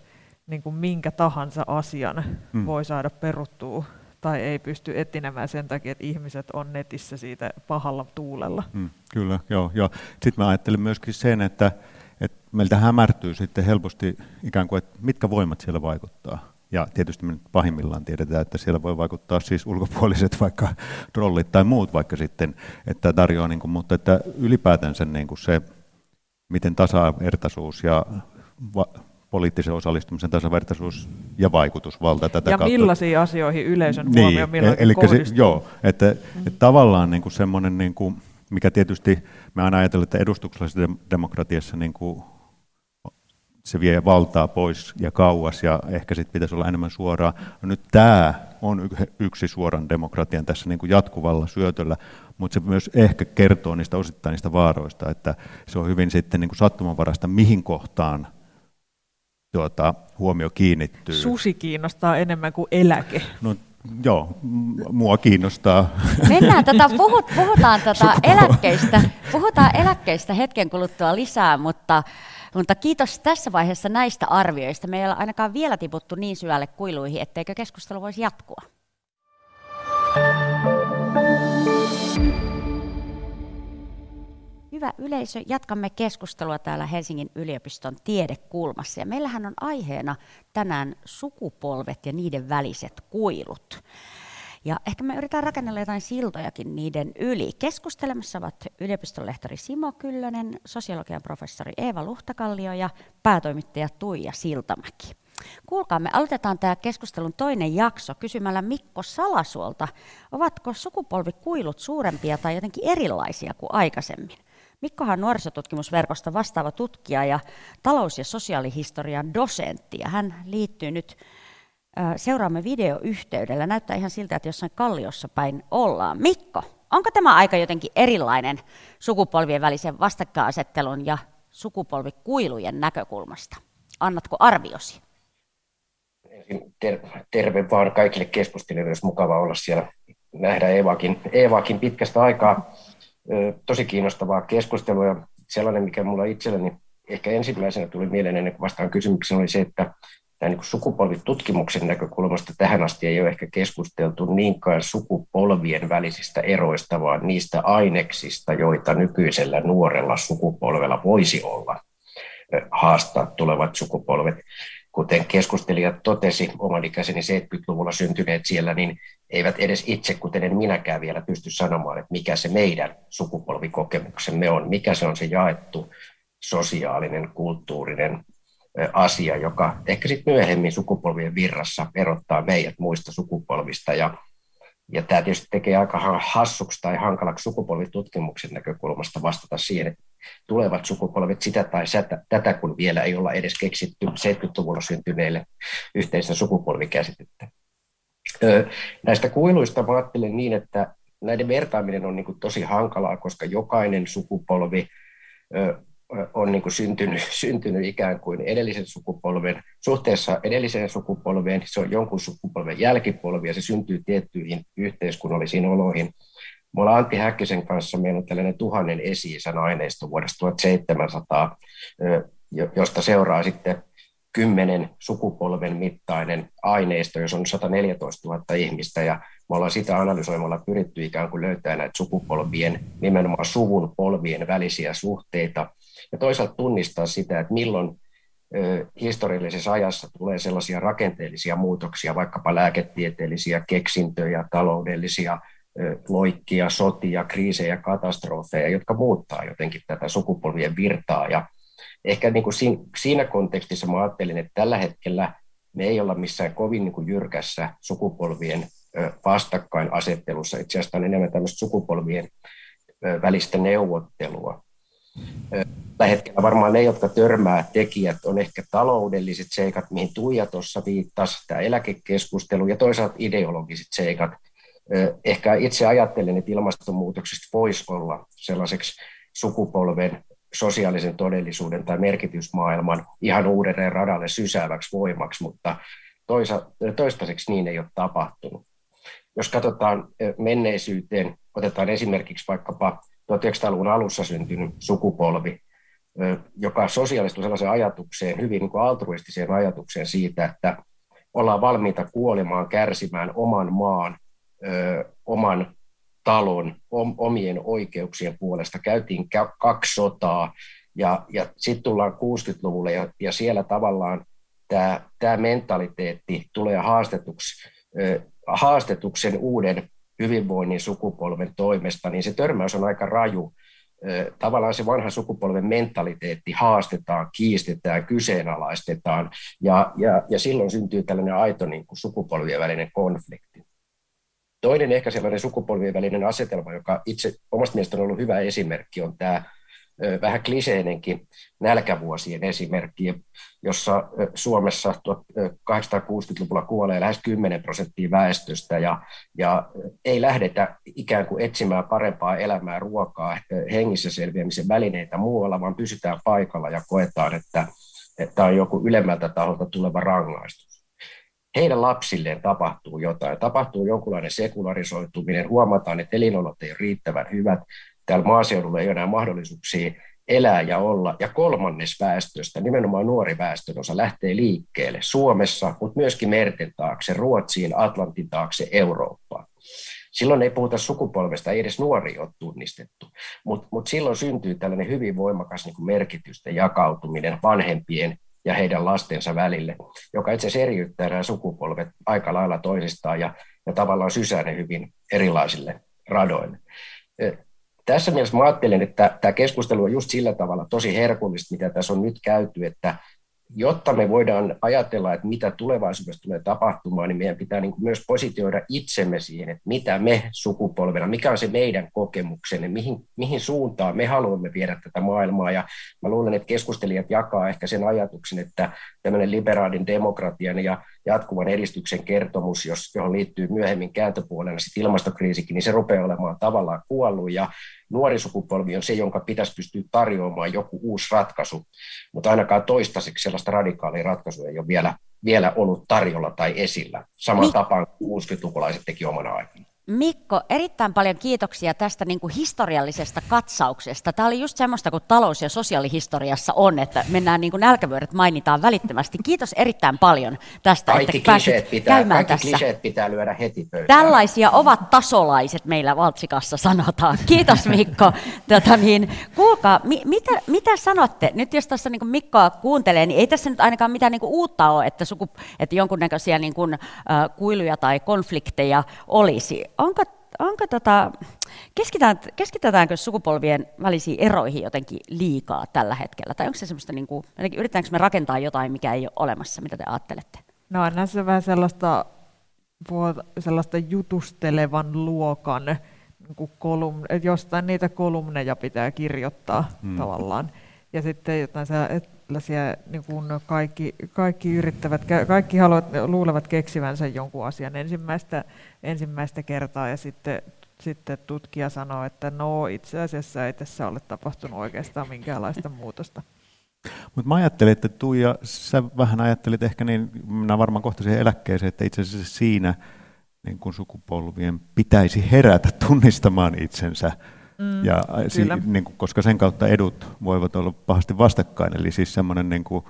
[SPEAKER 3] niin kuin minkä tahansa asian mm. voi saada peruttua tai ei pysty etinemään sen takia, että ihmiset on netissä siitä pahalla tuulella.
[SPEAKER 5] Mm, kyllä, joo. joo. Sitten mä ajattelin myöskin sen, että, että meiltä hämärtyy sitten helposti ikään kuin, että mitkä voimat siellä vaikuttaa. Ja tietysti me nyt pahimmillaan tiedetään, että siellä voi vaikuttaa siis ulkopuoliset vaikka trollit tai muut vaikka sitten, että tarjoaa, niin kuin, mutta että ylipäätänsä niin kuin se, miten tasavertaisuus ja va- poliittisen osallistumisen tasavertaisuus ja vaikutusvalta tätä
[SPEAKER 3] ja
[SPEAKER 5] kautta.
[SPEAKER 3] Ja millaisiin asioihin yleisön niin, huomio milloinkin
[SPEAKER 5] eli se, Joo, että, mm. että tavallaan niin kuin semmoinen, niin kuin, mikä tietysti me aina ajatellaan, että edustuksellisessa demokratiassa niin kuin se vie valtaa pois ja kauas ja ehkä sitten pitäisi olla enemmän suoraa. No nyt tämä on yksi suoran demokratian tässä niin kuin jatkuvalla syötöllä, mutta se myös ehkä kertoo niistä osittain niistä vaaroista, että se on hyvin sitten niin kuin sattumanvarasta, mihin kohtaan tuota, huomio kiinnittyy.
[SPEAKER 3] Susi kiinnostaa enemmän kuin eläke.
[SPEAKER 5] No, joo, mua kiinnostaa.
[SPEAKER 2] Mennään tätä, puhut, puhutaan tätä eläkkeistä, puhutaan eläkkeistä hetken kuluttua lisää, mutta, mutta kiitos tässä vaiheessa näistä arvioista. Me ei ole ainakaan vielä tiputtu niin syvälle kuiluihin, etteikö keskustelu voisi jatkua. Hyvä yleisö, jatkamme keskustelua täällä Helsingin yliopiston tiedekulmassa. Ja meillähän on aiheena tänään sukupolvet ja niiden väliset kuilut. Ja ehkä me yritetään rakennella jotain siltojakin niiden yli. Keskustelemassa ovat yliopiston lehtori Simo Kyllönen, sosiologian professori Eeva Luhtakallio ja päätoimittaja Tuija Siltamäki. Kuulkaa, me aloitetaan tämä keskustelun toinen jakso kysymällä Mikko Salasuolta, ovatko sukupolvikuilut suurempia tai jotenkin erilaisia kuin aikaisemmin? Mikkohan on nuorisotutkimusverkosta vastaava tutkija ja talous- ja sosiaalihistorian dosentti. Ja hän liittyy nyt seuraamme videoyhteydellä. Näyttää ihan siltä, että jossain kalliossa päin ollaan. Mikko, onko tämä aika jotenkin erilainen sukupolvien välisen vastakkainasettelun ja sukupolvikuilujen näkökulmasta? Annatko arviosi?
[SPEAKER 1] Ter- terve vaan kaikille keskustelijoille, jos mukava olla siellä. Nähdä Eevakin, Eevakin pitkästä aikaa tosi kiinnostavaa keskustelua. Ja sellainen, mikä mulla itselleni ehkä ensimmäisenä tuli mieleen ennen kuin vastaan kysymykseen, oli se, että tämä niin sukupolvitutkimuksen näkökulmasta tähän asti ei ole ehkä keskusteltu niinkään sukupolvien välisistä eroista, vaan niistä aineksista, joita nykyisellä nuorella sukupolvella voisi olla haastaa tulevat sukupolvet kuten keskustelijat totesi, oman ikäiseni 70-luvulla syntyneet siellä, niin eivät edes itse, kuten en minäkään vielä pysty sanomaan, että mikä se meidän sukupolvikokemuksemme on, mikä se on se jaettu sosiaalinen, kulttuurinen asia, joka ehkä sitten myöhemmin sukupolvien virrassa erottaa meidät muista sukupolvista. Ja Ja tämä tietysti tekee aika hassuksi tai hankalaksi sukupolvitutkimuksen näkökulmasta vastata siihen, että tulevat sukupolvet sitä tai sätä, tätä, kun vielä ei olla edes keksitty 70-luvulla syntyneille yhteistä sukupolvikäsitettä. näistä kuiluista mä ajattelen niin, että näiden vertaaminen on niin tosi hankalaa, koska jokainen sukupolvi on niin kuin syntynyt, syntynyt ikään kuin edellisen sukupolven, suhteessa edelliseen sukupolveen, se on jonkun sukupolven jälkipolvi ja se syntyy tiettyihin yhteiskunnallisiin oloihin. Me ollaan Antti Häkkisen kanssa, meillä on tällainen tuhannen esi aineisto vuodesta 1700, josta seuraa sitten kymmenen sukupolven mittainen aineisto, jos on 114 000 ihmistä, ja me ollaan sitä analysoimalla pyritty ikään kuin löytää näitä sukupolvien, nimenomaan suvun polvien välisiä suhteita, ja toisaalta tunnistaa sitä, että milloin historiallisessa ajassa tulee sellaisia rakenteellisia muutoksia, vaikkapa lääketieteellisiä keksintöjä, taloudellisia loikkia, sotia, kriisejä, katastrofeja, jotka muuttaa jotenkin tätä sukupolvien virtaa. Ja ehkä niin kuin siinä kontekstissa mä ajattelin, että tällä hetkellä me ei olla missään kovin niin kuin jyrkässä sukupolvien vastakkainasettelussa. Itse asiassa on enemmän tämmöistä sukupolvien välistä neuvottelua. Tällä hetkellä varmaan ne, jotka törmää tekijät, on ehkä taloudelliset seikat, mihin Tuija tuossa viittasi, tämä eläkekeskustelu ja toisaalta ideologiset seikat. Ehkä itse ajattelen, että ilmastonmuutoksesta voisi olla sellaiseksi sukupolven sosiaalisen todellisuuden tai merkitysmaailman ihan uudelleen radalle sysääväksi voimaksi, mutta toistaiseksi niin ei ole tapahtunut. Jos katsotaan menneisyyteen, otetaan esimerkiksi vaikkapa 1900-luvun alussa syntynyt sukupolvi, joka sosiaalistui sellaiseen ajatukseen, hyvin niin kuin altruistiseen ajatukseen siitä, että ollaan valmiita kuolemaan, kärsimään oman maan, oman talon, omien oikeuksien puolesta. Käytiin kaksi sotaa ja, ja sitten tullaan 60-luvulle ja, ja siellä tavallaan tämä, mentaliteetti tulee haastetuksi, haastetuksen uuden hyvinvoinnin sukupolven toimesta, niin se törmäys on aika raju. Tavallaan se vanha sukupolven mentaliteetti haastetaan, kiistetään, kyseenalaistetaan, ja, ja, ja silloin syntyy tällainen aito niin kuin sukupolvien välinen konflikti. Toinen ehkä sellainen sukupolvien välinen asetelma, joka itse omasta mielestäni on ollut hyvä esimerkki, on tämä vähän kliseinenkin nälkävuosien esimerkki, jossa Suomessa 1860-luvulla kuolee lähes 10 prosenttia väestöstä ja, ja ei lähdetä ikään kuin etsimään parempaa elämää, ruokaa, hengissä selviämisen välineitä muualla, vaan pysytään paikalla ja koetaan, että, että on joku ylemmältä taholta tuleva rangaistus. Heidän lapsilleen tapahtuu jotain, tapahtuu jonkunlainen sekularisoituminen, huomataan, että elinolot ei ole riittävän hyvät, täällä maaseudulla ei ole enää mahdollisuuksia elää ja olla. Ja kolmannes väestöstä, nimenomaan nuori väestön osa, lähtee liikkeelle Suomessa, mutta myöskin merten taakse, Ruotsiin, Atlantin taakse, Eurooppaan. Silloin ei puhuta sukupolvesta, ei edes nuori ole tunnistettu, mutta mut silloin syntyy tällainen hyvin voimakas niin merkitysten jakautuminen vanhempien ja heidän lastensa välille, joka itse asiassa eriyttää nämä sukupolvet aika lailla toisistaan ja, ja tavallaan sysää ne hyvin erilaisille radoille tässä mielessä mä ajattelen, että tämä keskustelu on just sillä tavalla tosi herkullista, mitä tässä on nyt käyty, että jotta me voidaan ajatella, että mitä tulevaisuudessa tulee tapahtumaan, niin meidän pitää niin myös positioida itsemme siihen, että mitä me sukupolvena, mikä on se meidän kokemuksenne, mihin, mihin suuntaan me haluamme viedä tätä maailmaa. Ja mä luulen, että keskustelijat jakaa ehkä sen ajatuksen, että tämmöinen liberaalin demokratian ja jatkuvan edistyksen kertomus, jos, johon liittyy myöhemmin kääntöpuolena sitten ilmastokriisikin, niin se rupeaa olemaan tavallaan kuollut ja nuori sukupolvi on se, jonka pitäisi pystyä tarjoamaan joku uusi ratkaisu, mutta ainakaan toistaiseksi sellaista radikaalia ratkaisua ei ole vielä, vielä ollut tarjolla tai esillä, saman niin. tapaan kuin 60-lukulaiset teki omana aikana.
[SPEAKER 2] Mikko, erittäin paljon kiitoksia tästä niin kuin historiallisesta katsauksesta. Tämä oli just semmoista kuin talous- ja sosiaalihistoriassa on, että mennään niin kuin nälkävyöret mainitaan välittömästi. Kiitos erittäin paljon tästä,
[SPEAKER 1] kaikki
[SPEAKER 2] että pääsit
[SPEAKER 1] pitää,
[SPEAKER 2] käymään
[SPEAKER 1] kaikki
[SPEAKER 2] tässä.
[SPEAKER 1] pitää lyödä heti pöytään.
[SPEAKER 2] Tällaisia ovat tasolaiset meillä Valtsikassa sanotaan. Kiitos Mikko. Tota niin, kuulkaa, mi- mitä, mitä sanotte? Nyt jos tässä niin kuin Mikkoa kuuntelee, niin ei tässä nyt ainakaan mitään niin kuin uutta ole, että, suku, että jonkunnäköisiä niin kuin, äh, kuiluja tai konflikteja olisi onko, onko tota, keskitytäänkö, keskitytäänkö sukupolvien välisiin eroihin jotenkin liikaa tällä hetkellä? Tai onko se semmoista, niin kuin, yritetäänkö me rakentaa jotain, mikä ei ole olemassa? Mitä te ajattelette?
[SPEAKER 3] No on se vähän sellaista sellaista jutustelevan luokan niin kolumn, että jostain niitä kolumneja pitää kirjoittaa hmm. tavallaan. Ja sitten jotain sellaisia, niin kuin kaikki, kaikki yrittävät, kaikki haluavat, luulevat keksivänsä jonkun asian ensimmäistä, ensimmäistä kertaa ja sitten, sitten tutkija sanoo, että no itse asiassa ei tässä ole tapahtunut oikeastaan minkäänlaista muutosta.
[SPEAKER 5] Mutta mä ajattelin, että Tuija, sä vähän ajattelit ehkä niin, minä varmaan kohta siihen eläkkeeseen, että itse asiassa siinä niin kun sukupolvien pitäisi herätä tunnistamaan itsensä, mm, ja, si, niin kuin, koska sen kautta edut voivat olla pahasti vastakkain. Eli siis semmoinen niin kuin,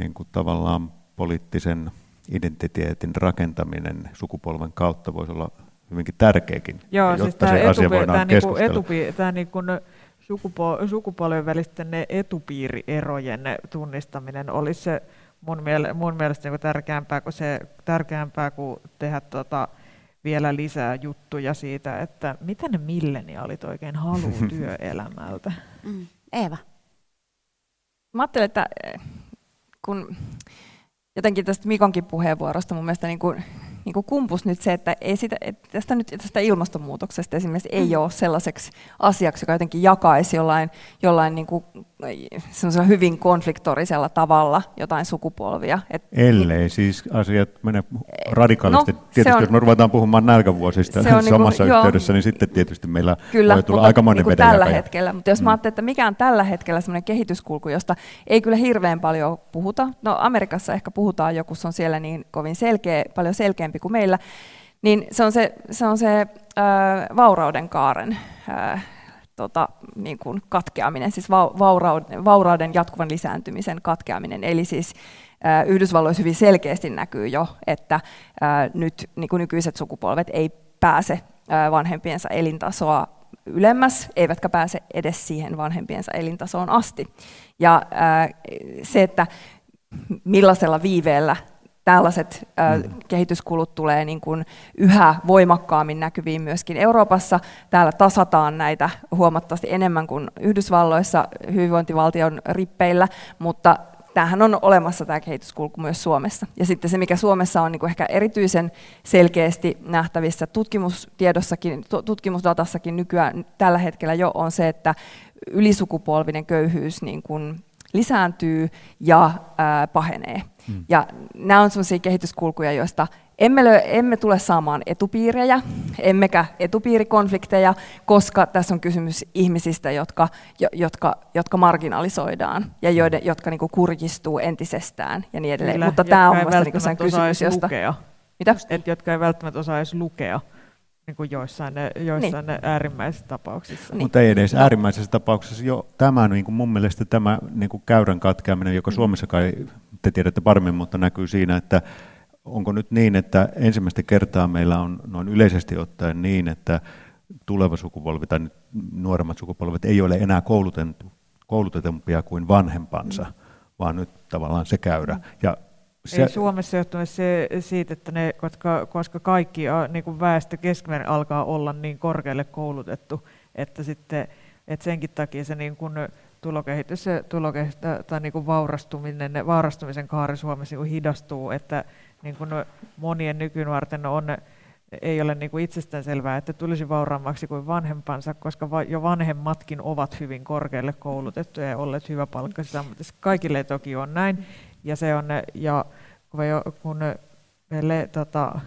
[SPEAKER 5] niin kuin tavallaan poliittisen identiteetin rakentaminen sukupolven kautta voisi olla hyvinkin tärkeäkin,
[SPEAKER 3] Joo, jotta siis se asia voidaan tämä keskustella. Etupi, tämä niin kuin sukupo- sukupolven välisten etupiirierojen tunnistaminen olisi se mun, miele- mun mielestä niin tärkeämpää kuin, se, tärkeämpää kuin tehdä tota, vielä lisää juttuja siitä, että mitä ne milleniaalit oikein haluaa työelämältä.
[SPEAKER 2] Mm. Eeva?
[SPEAKER 4] Mä ajattelen, että eh, kun jotenkin tästä Mikonkin puheenvuorosta mun mielestä niin kuin niin kuin kumpus nyt se, että, ei sitä, että tästä, nyt, tästä ilmastonmuutoksesta esimerkiksi ei mm. ole sellaiseksi asiaksi, joka jotenkin jakaisi jollain, jollain niin kuin, hyvin konfliktorisella tavalla jotain sukupolvia.
[SPEAKER 5] Et, Ellei niin, siis asiat mene radikaalisti. No, tietysti on, jos me ruvetaan puhumaan nälkävuosista se on samassa niin kuin, yhteydessä, joo, niin sitten tietysti meillä kyllä, voi tulla aika monen niin
[SPEAKER 4] tällä hetkellä. Mutta jos mm. mä ajattelen, että mikä on tällä hetkellä sellainen kehityskulku, josta ei kyllä hirveän paljon puhuta. No Amerikassa ehkä puhutaan joku, se on siellä niin kovin selkeä, paljon selkeämpi pienempi kuin meillä, niin se on se, se, on se ää, vaurauden kaaren ää, tota, niin kuin katkeaminen, siis vaurauden, vaurauden jatkuvan lisääntymisen katkeaminen. Eli siis ää, Yhdysvalloissa hyvin selkeästi näkyy jo, että ää, nyt niin kuin nykyiset sukupolvet ei pääse ää, vanhempiensa elintasoa ylemmäs, eivätkä pääse edes siihen vanhempiensa elintasoon asti. Ja ää, se, että millaisella viiveellä tällaiset mm. kehityskulut tulee niin kuin yhä voimakkaammin näkyviin myöskin Euroopassa. Täällä tasataan näitä huomattavasti enemmän kuin Yhdysvalloissa hyvinvointivaltion rippeillä, mutta tämähän on olemassa tämä kehityskulku myös Suomessa. Ja sitten se, mikä Suomessa on niin kuin ehkä erityisen selkeästi nähtävissä tutkimustiedossakin, tutkimusdatassakin nykyään tällä hetkellä jo on se, että ylisukupolvinen köyhyys niin kuin lisääntyy ja ää, pahenee. Hmm. Ja nämä on sellaisia kehityskulkuja, joista emme, lö, emme tule saamaan etupiirejä, emmekä etupiirikonflikteja, koska tässä on kysymys ihmisistä, jotka, jo, jotka, jotka marginalisoidaan ja joiden, jotka niin kurjistuu entisestään ja niin edelleen.
[SPEAKER 3] Kyllä,
[SPEAKER 4] Mutta
[SPEAKER 3] tämä on mielestäni niin kysymys, josta... Lukea.
[SPEAKER 4] Mitä?
[SPEAKER 3] Et, jotka ei välttämättä osaa edes lukea niin kuin joissain, ne, joissain niin. ne äärimmäisissä tapauksissa.
[SPEAKER 5] Niin. Mutta ei edes äärimmäisissä tapauksissa. Jo tämä niin kuin mun mielestä tämä niin kuin käyrän katkeaminen, joka mm. Suomessa kai te tiedätte paremmin, mutta näkyy siinä, että onko nyt niin, että ensimmäistä kertaa meillä on noin yleisesti ottaen niin, että tuleva sukupolvi tai nuoremmat sukupolvet ei ole enää koulutetumpia kuin vanhempansa, mm. vaan nyt tavallaan se käyrä. Mm. Ja
[SPEAKER 3] se, ei Suomessa johtunut se siitä, että ne, koska, koska kaikki niin kuin väestö keskimäärin alkaa olla niin korkealle koulutettu, että sitten että senkin takia se niin kuin tulokehitys, se tulokehitys tai niin kuin vaurastuminen, vaurastumisen kaari Suomessa niin hidastuu, että niin kuin monien nykynuorten on ei ole niin kuin itsestään selvää, että tulisi vauraammaksi kuin vanhempansa, koska jo vanhemmatkin ovat hyvin korkealle koulutettuja ja olleet hyväpalkkaisissa ammatissa. Kaikille ei toki on näin, ja se on, ja kun meille, tota,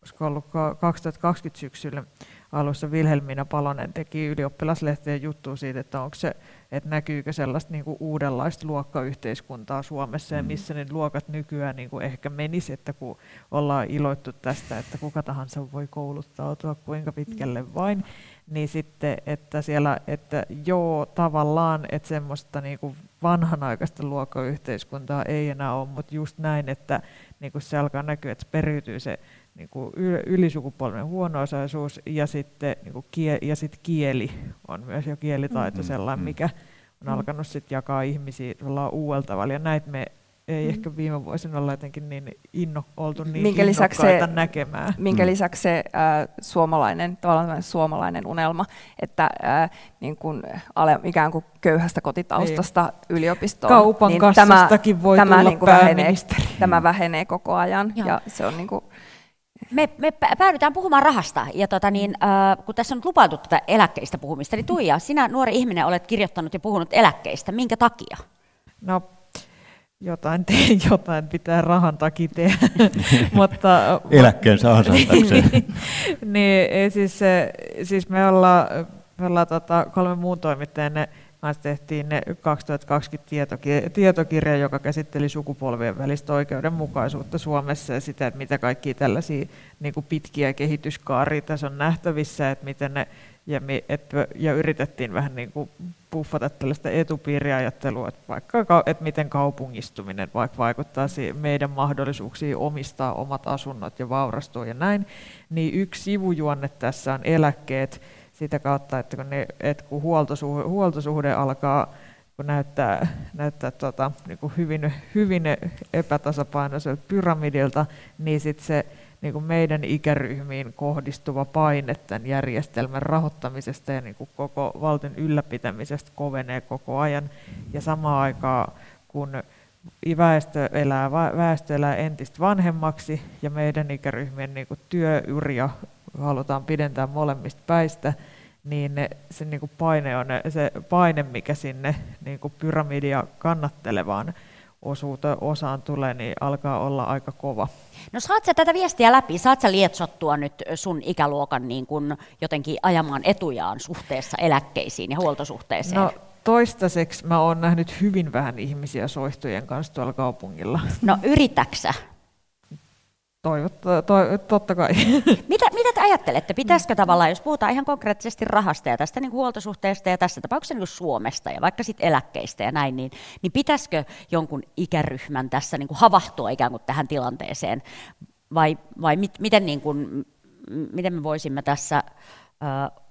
[SPEAKER 3] olisiko ollut 2020 syksyllä alussa Vilhelmiina Palonen teki ylioppilaslehteen juttu siitä, että onko se, että näkyykö sellaista niin kuin uudenlaista luokkayhteiskuntaa Suomessa ja mm. missä ne luokat nykyään niin kuin ehkä menisi, että kun ollaan iloittu tästä, että kuka tahansa voi kouluttautua kuinka pitkälle vain, niin sitten, että siellä, että joo, tavallaan, että semmoista niin kuin vanhanaikaista luokkayhteiskuntaa ei enää ole, mutta just näin, että niin kuin se alkaa näkyä, että periytyy se niin kuin ylisukupolven huono-osaisuus ja sitten, niin kuin kie, ja sitten kieli on myös jo kielitaito mm-hmm. sellainen, mm. mikä on alkanut sitten jakaa ihmisiä uudelta tavalla. Ja näitä me ei mm. ehkä viime vuosina olla jotenkin niin inno, oltu niin minkä lisäksi se, näkemään.
[SPEAKER 4] Minkä mm. lisäksi se äh, suomalainen, tavallaan suomalainen unelma, että äh, niin kun, ale, ikään kuin köyhästä kotitaustasta niin. yliopistoon,
[SPEAKER 3] Kaupan niin tämä, voi
[SPEAKER 4] tämä,
[SPEAKER 3] tulla
[SPEAKER 4] niin kuin vähenee, tämä vähenee koko ajan. Ja, ja se on niin kuin,
[SPEAKER 2] Me, me päädytään puhumaan rahasta, ja tota niin, äh, kun tässä on nyt lupailtu tätä eläkkeistä puhumista, niin Tuija, sinä nuori ihminen olet kirjoittanut ja puhunut eläkkeistä. Minkä takia?
[SPEAKER 3] No, jotain, te, jotain pitää rahan takia tehdä.
[SPEAKER 5] Mutta, Eläkkeensä ansaitakseen.
[SPEAKER 3] niin, niin, siis, siis me ollaan, me ollaan tota, kolme muun toimittajan kanssa tehtiin ne 2020 tietokirja, tietokirja, joka käsitteli sukupolvien välistä oikeudenmukaisuutta Suomessa ja sitä, että mitä kaikki tällaisia niin kuin pitkiä kehityskaaria tässä on nähtävissä, että miten ne, ja, me, et, ja yritettiin vähän niin kuin puffata tällaista etupiiriajattelua, että, vaikka, että miten kaupungistuminen vaikka vaikuttaa meidän mahdollisuuksiin omistaa omat asunnot ja vaurastua ja näin, niin yksi sivujuonne tässä on eläkkeet, sitä kautta, että kun, ne, että kun huoltosuhde, huoltosuhde alkaa kun näyttää, näyttää tota, niin kuin hyvin, hyvin epätasapainoiselta pyramidilta, niin sit se niin kuin meidän ikäryhmiin kohdistuva paine tämän järjestelmän rahoittamisesta ja niin kuin koko valtion ylläpitämisestä kovenee koko ajan. Ja samaan aikaan, kun väestö elää, väestö elää entistä vanhemmaksi ja meidän ikäryhmien niin kuin työuria halutaan pidentää molemmista päistä, niin se niin kuin paine on se paine, mikä sinne niin kuin pyramidia kannattelevaan osuuteen, osaan tulee, niin alkaa olla aika kova.
[SPEAKER 2] No saat sä tätä viestiä läpi, saat sä lietsottua nyt sun ikäluokan niin kun jotenkin ajamaan etujaan suhteessa eläkkeisiin ja huoltosuhteeseen?
[SPEAKER 3] No toistaiseksi mä oon nähnyt hyvin vähän ihmisiä soihtujen kanssa tuolla kaupungilla.
[SPEAKER 2] No yritäksä?
[SPEAKER 3] Toivottaa, to, totta kai.
[SPEAKER 2] Mitä, mitä te ajattelette? Pitäisikö tavallaan, jos puhutaan ihan konkreettisesti rahasta ja tästä niin kuin huoltosuhteesta ja tässä tapauksessa niin Suomesta ja vaikka sitten eläkkeistä ja näin, niin, niin pitäisikö jonkun ikäryhmän tässä niin kuin havahtua ikään kuin tähän tilanteeseen? Vai, vai mit, miten, niin kuin, miten me voisimme tässä äh,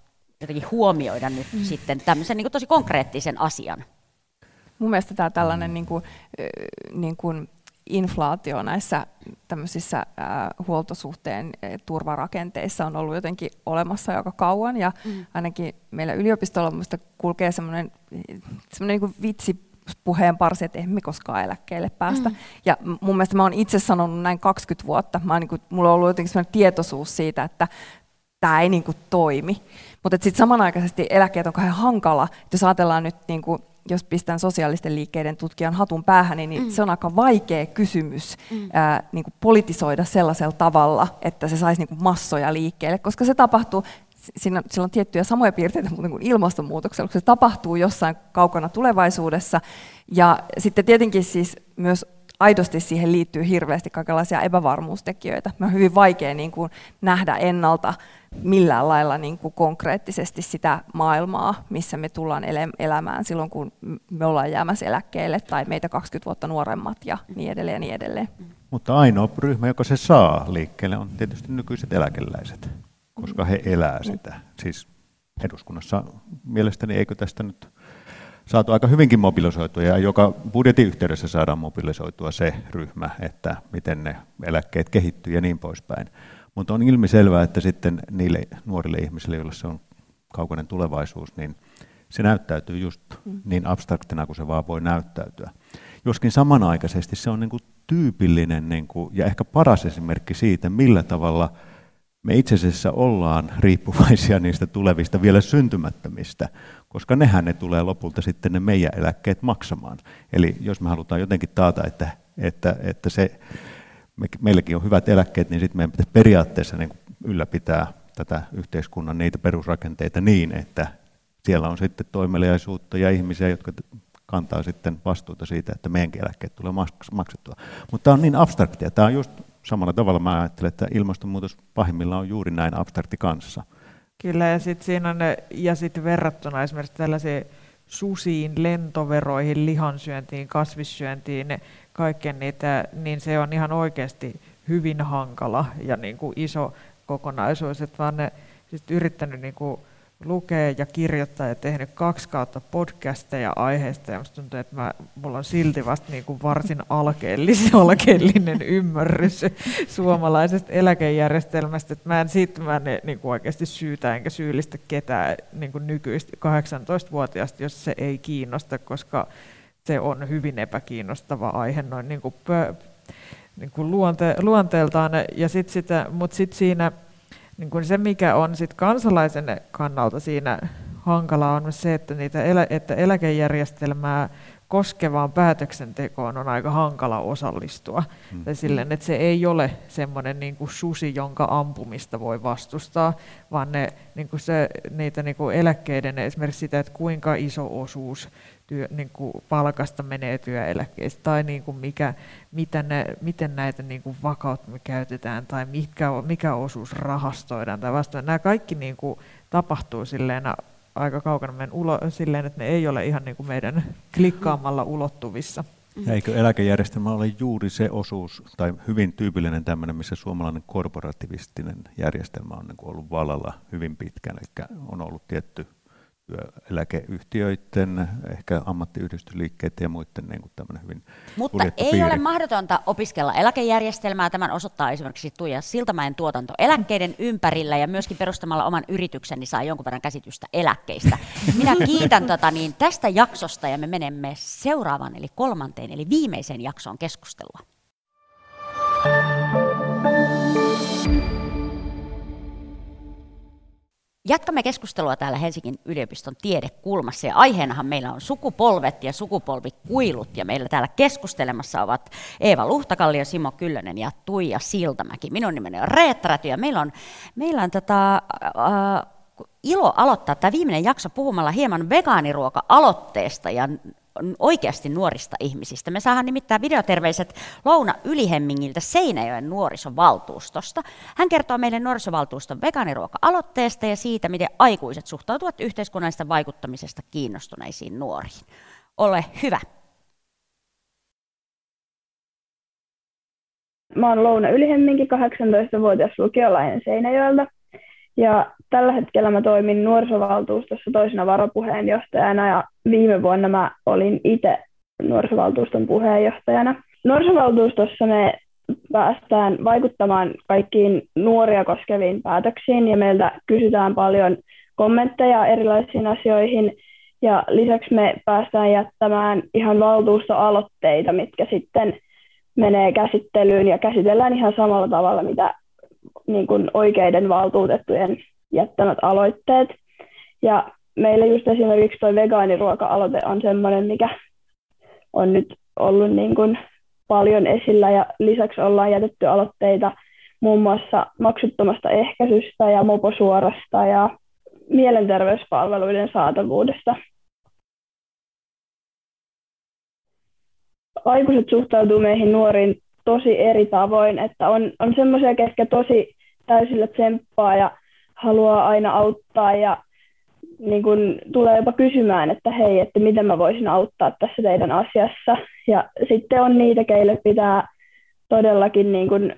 [SPEAKER 2] jotenkin huomioida nyt mm. sitten tämmöisen niin kuin tosi konkreettisen asian?
[SPEAKER 4] Mun mielestä tämä tällainen niin kuin, niin kuin inflaatio näissä tämmöisissä huoltosuhteen turvarakenteissa on ollut jotenkin olemassa aika kauan ja mm. ainakin meillä yliopistolla kulkee semmoinen, semmoinen niin vitsi puheen parsi, että emme koskaan eläkkeelle päästä. Mm. Ja mun mielestä mä oon itse sanonut näin 20 vuotta. Mä niin kuin, mulla on ollut jotenkin sellainen tietoisuus siitä, että tämä ei niin kuin toimi. Mutta sitten samanaikaisesti eläkkeet on kauhean hankala. Jos ajatellaan nyt niin kuin jos pistän sosiaalisten liikkeiden tutkijan hatun päähän, niin mm. se on aika vaikea kysymys mm. ää, niin kuin politisoida sellaisella tavalla, että se saisi niin kuin massoja liikkeelle, koska se tapahtuu, siinä, sillä on tiettyjä samoja piirteitä muuten kuin ilmastonmuutoksella, se tapahtuu jossain kaukana tulevaisuudessa. Ja sitten tietenkin siis myös aidosti siihen liittyy hirveästi kaikenlaisia epävarmuustekijöitä. Me on hyvin vaikea niin kuin nähdä ennalta millään lailla niin kuin konkreettisesti sitä maailmaa, missä me tullaan elämään silloin, kun me ollaan jäämässä eläkkeelle tai meitä 20 vuotta nuoremmat ja niin edelleen ja niin edelleen.
[SPEAKER 5] Mutta ainoa ryhmä, joka se saa liikkeelle, on tietysti nykyiset eläkeläiset, koska he elää sitä. Siis eduskunnassa mielestäni eikö tästä nyt saatu aika hyvinkin mobilisoitua ja joka budjetin yhteydessä saadaan mobilisoitua se ryhmä, että miten ne eläkkeet kehittyy ja niin poispäin. Mutta on ilmiselvää, että sitten niille nuorille ihmisille, joille se on kaukainen tulevaisuus, niin se näyttäytyy just mm. niin abstraktina kuin se vaan voi näyttäytyä. Joskin samanaikaisesti se on niin kuin tyypillinen niin kuin, ja ehkä paras esimerkki siitä, millä tavalla me itse asiassa ollaan riippuvaisia niistä tulevista vielä syntymättömistä, koska nehän ne tulee lopulta sitten ne meidän eläkkeet maksamaan. Eli jos me halutaan jotenkin taata, että, että, että se me, meilläkin on hyvät eläkkeet, niin sitten meidän pitäisi periaatteessa niin ylläpitää tätä yhteiskunnan niitä perusrakenteita niin, että siellä on sitten toimeliaisuutta ja ihmisiä, jotka kantaa sitten vastuuta siitä, että meidänkin eläkkeet tulee maksettua. Mutta tämä on niin abstraktia. Tämä on just samalla tavalla, mä ajattelen, että ilmastonmuutos pahimmillaan on juuri näin abstrakti kanssa.
[SPEAKER 3] Kyllä, ja sitten siinä on, ja sitten verrattuna esimerkiksi tällaisiin susiin, lentoveroihin, lihansyöntiin, kasvissyöntiin, kaiken niitä, niin se on ihan oikeasti hyvin hankala ja niin kuin iso kokonaisuus, että vaan ne siis yrittänyt niin kuin lukea ja kirjoittaa ja tehnyt kaksi kautta podcasteja aiheesta. Ja musta tuntuu, että mä, mulla on silti vasta niin kuin varsin alkeellinen, ymmärrys suomalaisesta eläkejärjestelmästä, että mä en siitä mä en niin kuin oikeasti syytä enkä syyllistä ketään niin kuin nykyistä 18-vuotiaasta, jos se ei kiinnosta, koska se on hyvin epäkiinnostava aihe noin niin kuin niin kuin luonte, luonteeltaan, ja sit sitä, mutta sitten siinä niin kuin se, mikä on sit kansalaisen kannalta siinä hankalaa, on se, että, niitä elä, että eläkejärjestelmää koskevaan päätöksentekoon on aika hankala osallistua. Mm. Silleen, että se ei ole semmoinen niin kuin susi, jonka ampumista voi vastustaa, vaan ne, niin kuin se, niitä niin kuin eläkkeiden, esimerkiksi sitä, että kuinka iso osuus työ, niin kuin palkasta menee työeläkkeistä, tai niin kuin mikä, mitä ne, miten näitä niin kuin vakautta me käytetään, tai mitkä, mikä osuus rahastoidaan, tai vastaan. Nämä kaikki niin kuin tapahtuu silleen aika kaukana meidän ulo, silleen, että ne ei ole ihan niin kuin meidän klikkaamalla ulottuvissa.
[SPEAKER 5] Eikö eläkejärjestelmä ole juuri se osuus, tai hyvin tyypillinen tämmöinen, missä suomalainen korporativistinen järjestelmä on niin ollut vallalla hyvin pitkään, eli on ollut tietty työeläkeyhtiöiden, ehkä ammattiyhdistysliikkeiden ja muiden niin kuin hyvin
[SPEAKER 2] Mutta ei piiri. ole mahdotonta opiskella eläkejärjestelmää. Tämän osoittaa esimerkiksi Tuija Siltamäen tuotanto eläkkeiden ympärillä ja myöskin perustamalla oman yrityksen, niin saa jonkun verran käsitystä eläkkeistä. Minä kiitän tota, niin tästä jaksosta ja me menemme seuraavaan eli kolmanteen eli viimeiseen jaksoon keskustelua. Jatkamme keskustelua täällä Helsingin yliopiston tiedekulmassa. Ja aiheenahan meillä on sukupolvet ja sukupolvikuilut. Ja meillä täällä keskustelemassa ovat Eeva Luhtakallio, Simo Kyllönen ja Tuija Siltamäki. Minun nimeni on Reetta Räty ja meillä on, meillä on tota, äh, ilo aloittaa tämä viimeinen jakso puhumalla hieman vegaaniruoka-aloitteesta. Ja oikeasti nuorista ihmisistä. Me saadaan nimittäin videoterveiset Louna Ylihemmingiltä Seinäjoen nuorisovaltuustosta. Hän kertoo meille nuorisovaltuuston vegaaniruoka-aloitteesta ja siitä, miten aikuiset suhtautuvat yhteiskunnallisesta vaikuttamisesta kiinnostuneisiin nuoriin. Ole hyvä.
[SPEAKER 6] Mä oon Louna Ylihemminki, 18-vuotias lukiolainen Seinäjoelta. Ja tällä hetkellä mä toimin nuorisovaltuustossa toisena varapuheenjohtajana ja viime vuonna mä olin itse nuorisovaltuuston puheenjohtajana. Nuorisovaltuustossa me päästään vaikuttamaan kaikkiin nuoria koskeviin päätöksiin ja meiltä kysytään paljon kommentteja erilaisiin asioihin ja lisäksi me päästään jättämään ihan valtuustoaloitteita, mitkä sitten menee käsittelyyn ja käsitellään ihan samalla tavalla, mitä niin kuin oikeiden valtuutettujen jättämät aloitteet. Ja meillä just esimerkiksi tuo vegaaniruoka-aloite on sellainen, mikä on nyt ollut niin kuin paljon esillä ja lisäksi ollaan jätetty aloitteita muun muassa maksuttomasta ehkäisystä ja moposuorasta ja mielenterveyspalveluiden saatavuudesta. Aikuiset suhtautuu meihin nuoriin tosi eri tavoin, että on, on semmoisia, ketkä tosi täysillä tsemppaa ja haluaa aina auttaa ja niin kun tulee jopa kysymään, että hei, että miten mä voisin auttaa tässä teidän asiassa. Ja sitten on niitä, keille pitää todellakin niin kun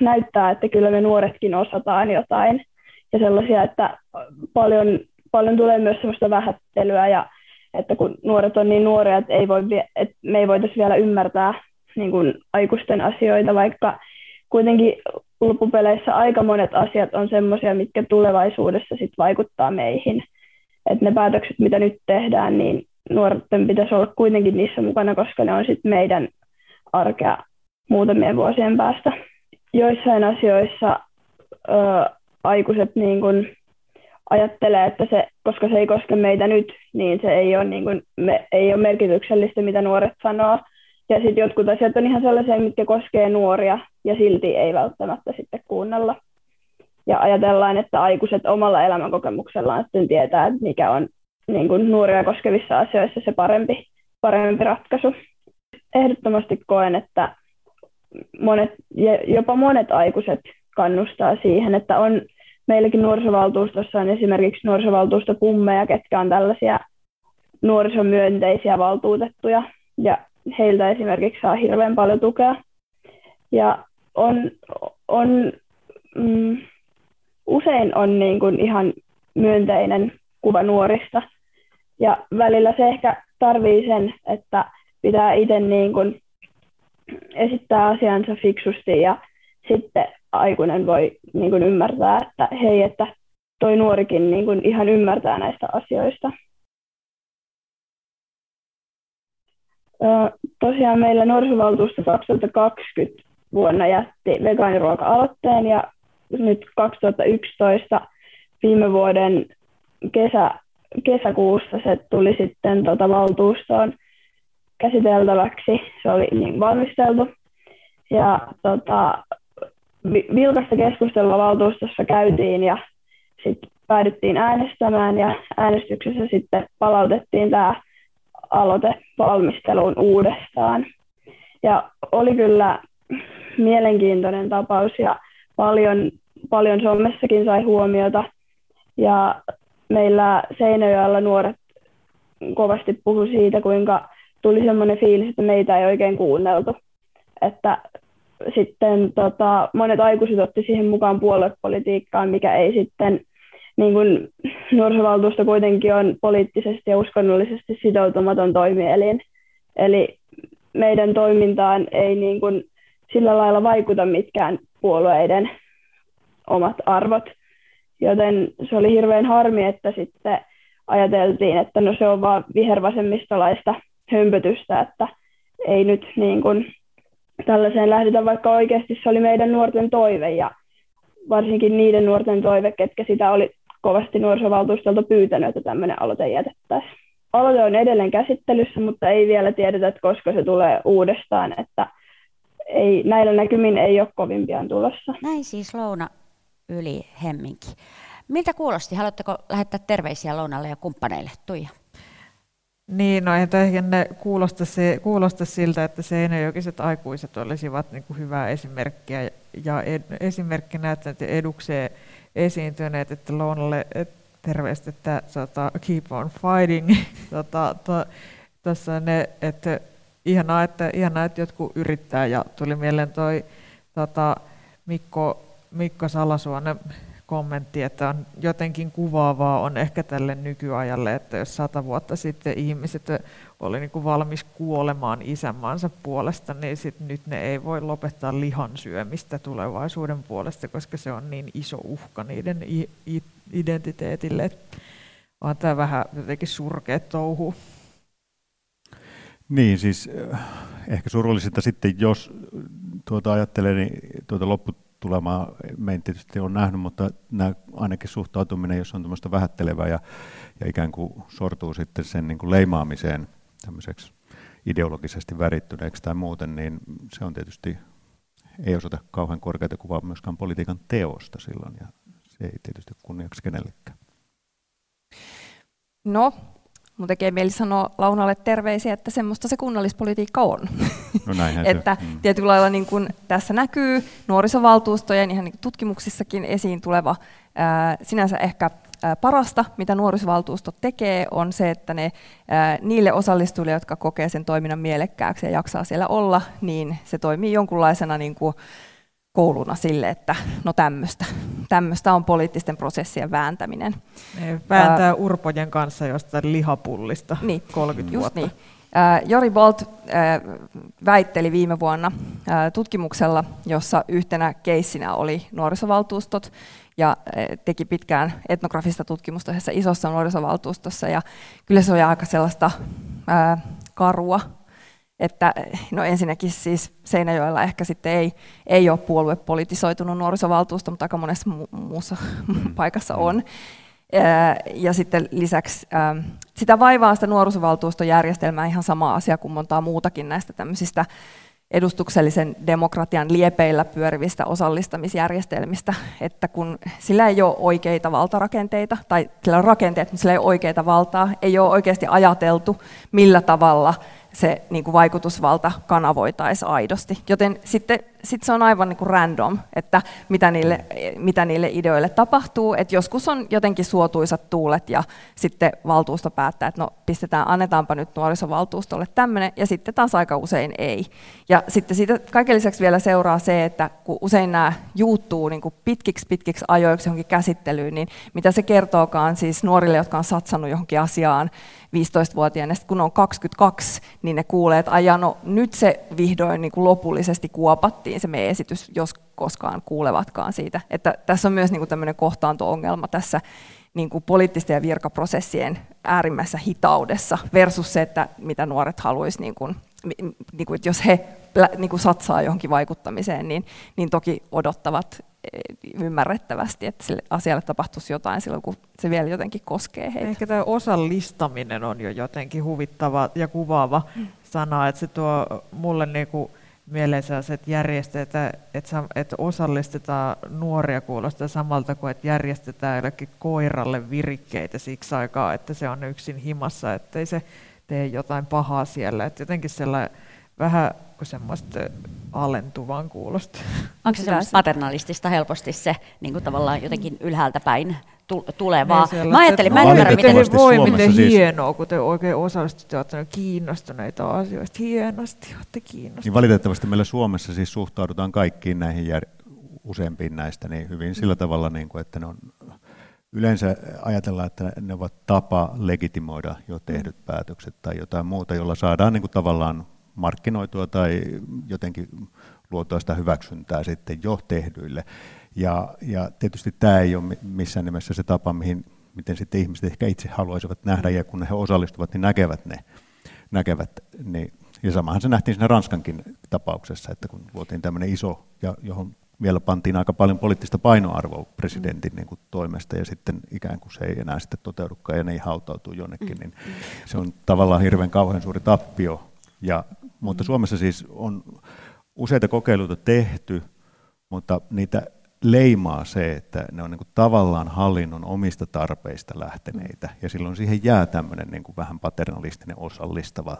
[SPEAKER 6] näyttää, että kyllä me nuoretkin osataan jotain. Ja sellaisia, että paljon, paljon tulee myös sellaista vähättelyä ja että kun nuoret on niin nuoria, että, ei voi, että me ei voitaisiin vielä ymmärtää niin kuin aikuisten asioita, vaikka kuitenkin loppupeleissä aika monet asiat on sellaisia, mitkä tulevaisuudessa sit vaikuttaa meihin. Että ne päätökset, mitä nyt tehdään, niin nuorten pitäisi olla kuitenkin niissä mukana, koska ne on sitten meidän arkea muutamien vuosien päästä. Joissain asioissa ö, aikuiset niin kun ajattelee, että se, koska se ei koske meitä nyt, niin se ei ole, niin kun, me, ei ole merkityksellistä, mitä nuoret sanoo, ja sitten jotkut asiat on ihan sellaisia, mitkä koskee nuoria ja silti ei välttämättä sitten kuunnella. Ja ajatellaan, että aikuiset omalla elämänkokemuksellaan sitten tietää, että mikä on niin kuin nuoria koskevissa asioissa se parempi, parempi ratkaisu. Ehdottomasti koen, että monet, jopa monet aikuiset kannustaa siihen, että on meilläkin nuorisovaltuustossa on esimerkiksi nuorisovaltuustopummeja, ketkä on tällaisia nuorisomyönteisiä valtuutettuja, ja heiltä esimerkiksi saa hirveän paljon tukea. Ja on, on mm, usein on niin kuin ihan myönteinen kuva nuorista. Ja välillä se ehkä tarvii sen, että pitää itse niin kuin esittää asiansa fiksusti ja sitten aikuinen voi niin kuin ymmärtää, että hei, että toi nuorikin niin kuin ihan ymmärtää näistä asioista. Tosiaan meillä nuorisovaltuusto 2020 vuonna jätti vegaaniruoka-aloitteen ja nyt 2011 viime vuoden kesä, kesäkuussa se tuli sitten tota valtuustoon käsiteltäväksi. Se oli niin valmisteltu. Ja tota, vilkasta keskustelua valtuustossa käytiin ja sitten päädyttiin äänestämään ja äänestyksessä sitten palautettiin tämä aloite valmisteluun uudestaan. Ja oli kyllä mielenkiintoinen tapaus ja paljon, paljon somessakin sai huomiota. Ja meillä Seinäjoella nuoret kovasti puhu siitä, kuinka tuli semmoinen fiilis, että meitä ei oikein kuunneltu. Että sitten tota, monet aikuiset otti siihen mukaan puoluepolitiikkaan, mikä ei sitten, niin kuin nuorisovaltuusto kuitenkin on poliittisesti ja uskonnollisesti sitoutumaton toimielin. Eli meidän toimintaan ei niin kuin sillä lailla vaikuta mitkään puolueiden omat arvot. Joten se oli hirveän harmi, että sitten ajateltiin, että no se on vaan vihervasemmistolaista hömpötystä, että ei nyt niin kuin tällaiseen lähdetä, vaikka oikeasti se oli meidän nuorten toive ja varsinkin niiden nuorten toive, ketkä sitä oli kovasti nuorisovaltuustolta pyytänyt, että tämmöinen aloite jätettäisiin. Aloite on edelleen käsittelyssä, mutta ei vielä tiedetä, että koska se tulee uudestaan, että ei, näillä näkymin ei ole kovin pian tulossa.
[SPEAKER 2] Näin siis Louna yli Hemminki. Miltä kuulosti? Haluatteko lähettää terveisiä Lounalle ja kumppaneille? Tuija.
[SPEAKER 3] Niin, no ehkä ne kuulosta, se, kuulosta siltä, että seinäjokiset aikuiset olisivat niin kuin hyvää esimerkkiä ja ed, esimerkkinä, että edukseen esiintyneet, että Lounalle terveistä, että tota, keep on fighting. tota, to, tossa ne, että ihanaa, että, ihanaa, että jotkut yrittää ja tuli mieleen toi tota, Mikko, Mikko Salasuonen kommentti, että on jotenkin kuvaavaa on ehkä tälle nykyajalle, että jos sata vuotta sitten ihmiset oli niin kuin valmis kuolemaan isänmaansa puolesta, niin sit nyt ne ei voi lopettaa lihan syömistä tulevaisuuden puolesta, koska se on niin iso uhka niiden identiteetille. On tämä vähän jotenkin surkea touhu.
[SPEAKER 5] Niin, siis äh, ehkä surullisinta sitten, jos tuota ajattelee, niin tuota lopputulemaa me en tietysti ole nähnyt, mutta nämä ainakin suhtautuminen, jos on tämmöistä vähättelevää ja, ja ikään kuin sortuu sitten sen niin kuin leimaamiseen tämmöiseksi ideologisesti värittyneeksi tai muuten, niin se on tietysti, ei osata kauhean korkeita kuvaa myöskään politiikan teosta silloin, ja se ei tietysti kunniaksi kenellekään.
[SPEAKER 4] No, Mun tekee mieli sanoa Launalle terveisiä, että semmoista se kunnallispolitiikka on.
[SPEAKER 5] No
[SPEAKER 4] että mm. tietyllä lailla niin kun tässä näkyy nuorisovaltuustojen ihan niin tutkimuksissakin esiin tuleva ää, sinänsä ehkä parasta, mitä nuorisovaltuusto tekee, on se, että ne niille osallistujille, jotka kokee sen toiminnan mielekkääksi ja jaksaa siellä olla, niin se toimii jonkunlaisena niin kuin, kouluna sille, että no tämmöistä. Tämmöistä on poliittisten prosessien vääntäminen.
[SPEAKER 3] Ne vääntää uh, urpojen kanssa jostain lihapullista
[SPEAKER 4] niin,
[SPEAKER 3] 30
[SPEAKER 4] just
[SPEAKER 3] vuotta.
[SPEAKER 4] Niin. Uh, Jori Bolt uh, väitteli viime vuonna uh, tutkimuksella, jossa yhtenä keissinä oli nuorisovaltuustot, ja teki pitkään etnografista tutkimusta yhdessä isossa nuorisovaltuustossa, ja kyllä se oli aika sellaista uh, karua että no ensinnäkin siis Seinäjoella ehkä sitten ei, ei ole puoluepolitisoitunut nuorisovaltuusto, mutta aika monessa mu- muussa paikassa mm. on. Ja sitten lisäksi sitä vaivaa sitä nuorisovaltuustojärjestelmää ihan sama asia kuin montaa muutakin näistä tämmöisistä edustuksellisen demokratian liepeillä pyörivistä osallistamisjärjestelmistä, että kun sillä ei ole oikeita valtarakenteita, tai sillä on rakenteet, mutta sillä ei ole oikeita valtaa, ei ole oikeasti ajateltu, millä tavalla se niin kuin vaikutusvalta kanavoitaisiin aidosti. Joten sitten sit se on aivan niin kuin random, että mitä niille, mitä niille ideoille tapahtuu. Et joskus on jotenkin suotuisat tuulet ja sitten valtuusto päättää, että no pistetään, annetaanpa nyt nuorisovaltuustolle tämmöinen, ja sitten taas aika usein ei. Ja sitten siitä kaiken lisäksi vielä seuraa se, että kun usein nämä juuttuu niin kuin pitkiksi pitkiksi ajoiksi johonkin käsittelyyn, niin mitä se kertookaan siis nuorille, jotka on satsannut johonkin asiaan, 15-vuotiaana, kun on 22, niin ne kuulee, että aja, no, nyt se vihdoin niin kuin lopullisesti kuopattiin se meidän esitys, jos koskaan kuulevatkaan siitä. Että tässä on myös niin kuin tämmöinen kohtaanto-ongelma tässä niin kuin poliittisten ja virkaprosessien äärimmäisessä hitaudessa versus se, että mitä nuoret haluaisivat niin kuin niin kuin, että jos he niin kuin satsaa johonkin vaikuttamiseen, niin, niin toki odottavat e, ymmärrettävästi, että sille asialle tapahtuisi jotain silloin, kun se vielä jotenkin koskee heitä.
[SPEAKER 3] Ehkä tämä osallistaminen on jo jotenkin huvittava ja kuvaava mm. sana, että se tuo mulle niinku mieleen sellaiset järjestöt, että, että, että osallistetaan nuoria kuulostaa samalta kuin että järjestetään jollekin koiralle virikkeitä siksi aikaa, että se on yksin himassa, ettei se tee jotain pahaa siellä. Että jotenkin sellainen vähän kuin semmoista alentuvan kuulosta.
[SPEAKER 2] Onko se semmoista paternalistista helposti se niin kuin tavallaan jotenkin ylhäältä päin tulevaa. Niin mä ajattelin, mä en ymmärrä,
[SPEAKER 3] miten... Te voi, miten siis... hienoa, kun te oikein osallistutte, olette kiinnostuneita asioista. Hienosti olette kiinnostuneita.
[SPEAKER 5] Niin valitettavasti meillä Suomessa siis suhtaudutaan kaikkiin näihin jär... useampiin näistä niin hyvin sillä tavalla, niin kuin, että ne on yleensä ajatellaan, että ne ovat tapa legitimoida jo tehdyt päätökset tai jotain muuta, jolla saadaan niin kuin tavallaan markkinoitua tai jotenkin luotua sitä hyväksyntää sitten jo tehdyille. Ja, ja tietysti tämä ei ole missään nimessä se tapa, mihin, miten sitten ihmiset ehkä itse haluaisivat nähdä, ja kun he osallistuvat, niin näkevät ne. Näkevät, niin, ja samahan se nähtiin siinä Ranskankin tapauksessa, että kun luotiin tämmöinen iso, ja johon vielä pantiin aika paljon poliittista painoarvoa presidentin niin kuin, toimesta, ja sitten ikään kuin se ei enää sitten toteudukaan, ja ne ei hautautuu jonnekin, niin se on tavallaan hirveän kauhean suuri tappio. Ja, mutta Suomessa siis on useita kokeiluita tehty, mutta niitä leimaa se, että ne on niin kuin tavallaan hallinnon omista tarpeista lähteneitä, ja silloin siihen jää tämmöinen niin kuin vähän paternalistinen osallistava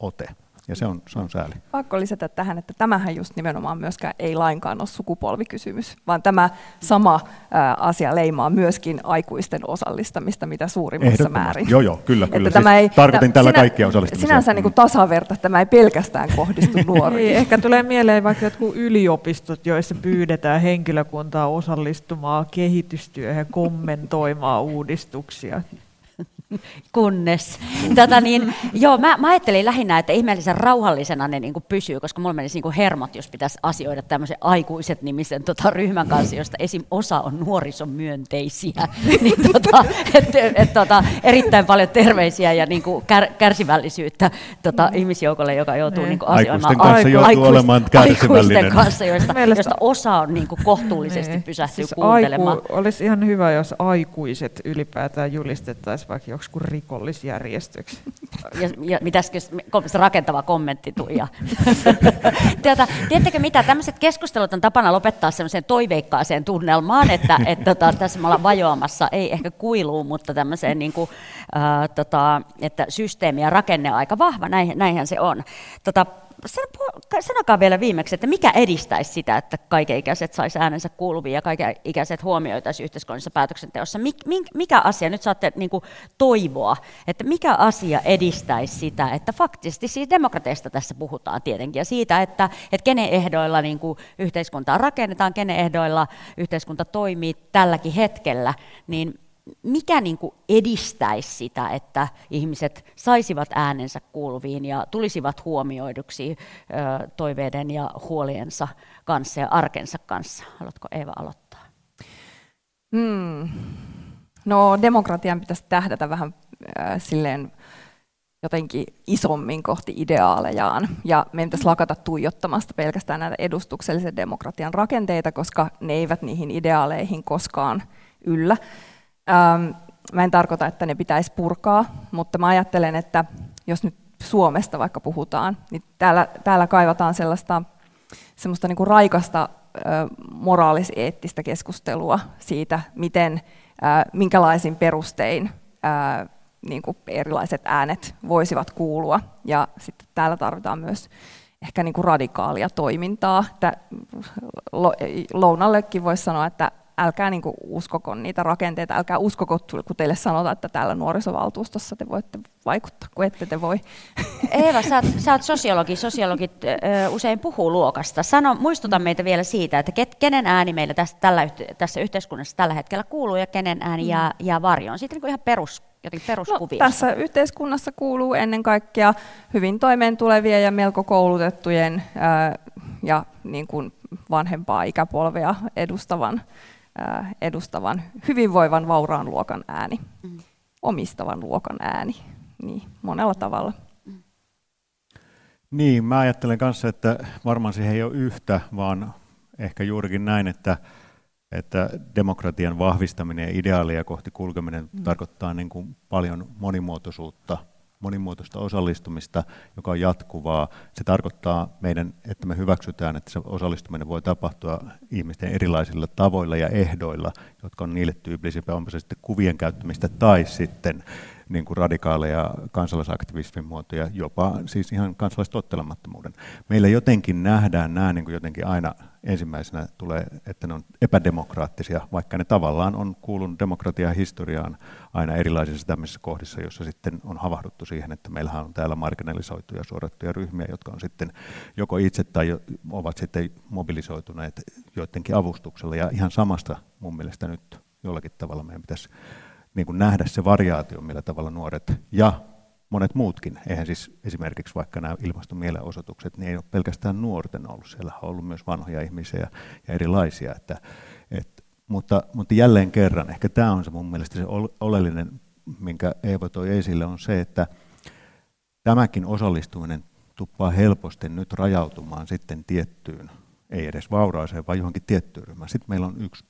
[SPEAKER 5] ote. Ja se on, se on sääli.
[SPEAKER 4] Pakko lisätä tähän, että tämähän just nimenomaan myöskään ei lainkaan ole sukupolvikysymys, vaan tämä sama asia leimaa myöskin aikuisten osallistamista, mitä suurimmassa määrin.
[SPEAKER 5] Joo, joo, kyllä, kyllä. Siis tämä ei, tarkoitin tällä sinä, kaikkia osallistumisia.
[SPEAKER 4] Sinänsä mm. niin kuin tasaverta, tämä ei pelkästään kohdistu nuoriin.
[SPEAKER 3] Ei, ehkä tulee mieleen vaikka jotkut yliopistot, joissa pyydetään henkilökuntaa osallistumaan kehitystyöhön, kommentoimaan uudistuksia.
[SPEAKER 2] Kunnes. Tota niin, joo, mä, mä, ajattelin lähinnä, että ihmeellisen rauhallisena ne niin pysyy, koska mulla menisi niin kuin hermot, jos pitäisi asioida tämmöisen aikuiset nimisen tota, ryhmän kanssa, josta esim. osa on nuorisomyönteisiä. niin, tota, et, et, tota, erittäin paljon terveisiä ja niin kuin kär, kärsivällisyyttä tota, ihmisjoukolle, joka joutuu niin. Kuin
[SPEAKER 5] asioimaan aikuisten kanssa joutuu olemaan
[SPEAKER 2] aikuisten kanssa, joista, josta osa on niin kuin kohtuullisesti pysähtyy siis kuuntelemaan. Aiku,
[SPEAKER 3] olisi ihan hyvä, jos aikuiset ylipäätään julistettaisiin vaikka joksikin rikollisjärjestöksi.
[SPEAKER 2] Ja, ja mitäskö rakentava kommentti Tuija? Tuota, tiedättekö mitä, tämmöiset keskustelut on tapana lopettaa semmoiseen toiveikkaaseen tunnelmaan, että, että tota, tässä me ollaan vajoamassa, ei ehkä kuiluun, mutta tämmöiseen, niin kuin, äh, tota, että systeemi ja rakenne on aika vahva, näin, näinhän se on. Tota, sanokaa vielä viimeksi, että mikä edistäisi sitä, että kaikenikäiset saisi äänensä kuuluviin ja kaikenikäiset huomioitaisiin yhteiskunnallisessa päätöksenteossa. Mikä asia, nyt saatte niin kuin toivoa, että mikä asia edistäisi sitä, että faktisesti siis demokrateista tässä puhutaan tietenkin ja siitä, että, että kenen ehdoilla niin kuin yhteiskuntaa rakennetaan, kenen ehdoilla yhteiskunta toimii tälläkin hetkellä, niin mikä niin kuin edistäisi sitä, että ihmiset saisivat äänensä kuuluviin ja tulisivat huomioiduksi toiveiden ja huoliensa kanssa ja arkensa kanssa? Haluatko Eeva aloittaa?
[SPEAKER 4] Hmm. No demokratian pitäisi tähdätä vähän äh, silleen jotenkin isommin kohti ideaalejaan. Ja meidän pitäisi lakata tuijottamasta pelkästään näitä edustuksellisen demokratian rakenteita, koska ne eivät niihin ideaaleihin koskaan yllä. Ähm, mä en tarkoita, että ne pitäisi purkaa, mutta mä ajattelen, että jos nyt Suomesta vaikka puhutaan, niin täällä, täällä kaivataan sellaista semmoista niin kuin raikasta moraalis-eettistä keskustelua siitä, miten, minkälaisin perustein niin kuin erilaiset äänet voisivat kuulua. Ja sitten täällä tarvitaan myös ehkä niin kuin radikaalia toimintaa. Lounallekin voisi sanoa, että älkää niin kuin uskoko niitä rakenteita, älkää uskoko, kun teille sanotaan, että täällä nuorisovaltuustossa te voitte vaikuttaa, kun ette te voi.
[SPEAKER 2] Eeva, sä oot, sä oot sosiologi, sosiologit ö, usein puhuu luokasta. Sano, muistuta meitä vielä siitä, että ket, kenen ääni meillä tässä, tällä, tässä yhteiskunnassa tällä hetkellä kuuluu ja kenen ääni mm. jää, jää varjoon. Siitä niin ihan perus, peruskuvia.
[SPEAKER 4] No, tässä yhteiskunnassa kuuluu ennen kaikkea hyvin toimeen tulevien ja melko koulutettujen ää, ja niin kuin vanhempaa ikäpolvea edustavan edustavan hyvinvoivan vauraan luokan ääni, mm. omistavan luokan ääni, niin monella tavalla.
[SPEAKER 5] Niin, mä ajattelen kanssa, että varmaan siihen ei ole yhtä, vaan ehkä juurikin näin, että, että demokratian vahvistaminen ja ideaalia kohti kulkeminen mm. tarkoittaa niin kuin paljon monimuotoisuutta – monimuotoista osallistumista, joka on jatkuvaa. Se tarkoittaa meidän, että me hyväksytään, että se osallistuminen voi tapahtua ihmisten erilaisilla tavoilla ja ehdoilla, jotka on niille tyypillisiä, onpa se sitten kuvien käyttämistä tai sitten niin kuin radikaaleja kansalaisaktivismin muotoja, jopa siis ihan kansalaistottelemattomuuden. Meillä jotenkin nähdään nämä niin kuin jotenkin aina ensimmäisenä tulee, että ne on epädemokraattisia, vaikka ne tavallaan on kuulunut demokratian historiaan aina erilaisissa tämmöisissä kohdissa, joissa sitten on havahduttu siihen, että meillähän on täällä marginalisoituja suorattuja ryhmiä, jotka on sitten joko itse tai ovat sitten mobilisoituneet joidenkin avustuksella. Ja ihan samasta mun mielestä nyt jollakin tavalla meidän pitäisi niin kuin nähdä se variaatio, millä tavalla nuoret ja monet muutkin, eihän siis esimerkiksi vaikka nämä ilmastomielenosoitukset, niin ei ole pelkästään nuorten ollut, siellä on ollut myös vanhoja ihmisiä ja, erilaisia, että, et, mutta, mutta jälleen kerran, ehkä tämä on se mun mielestä se oleellinen, minkä Eeva toi esille, on se, että tämäkin osallistuminen tuppaa helposti nyt rajautumaan sitten tiettyyn, ei edes vauraaseen, vaan johonkin tiettyyn ryhmään. Sitten meillä on yksi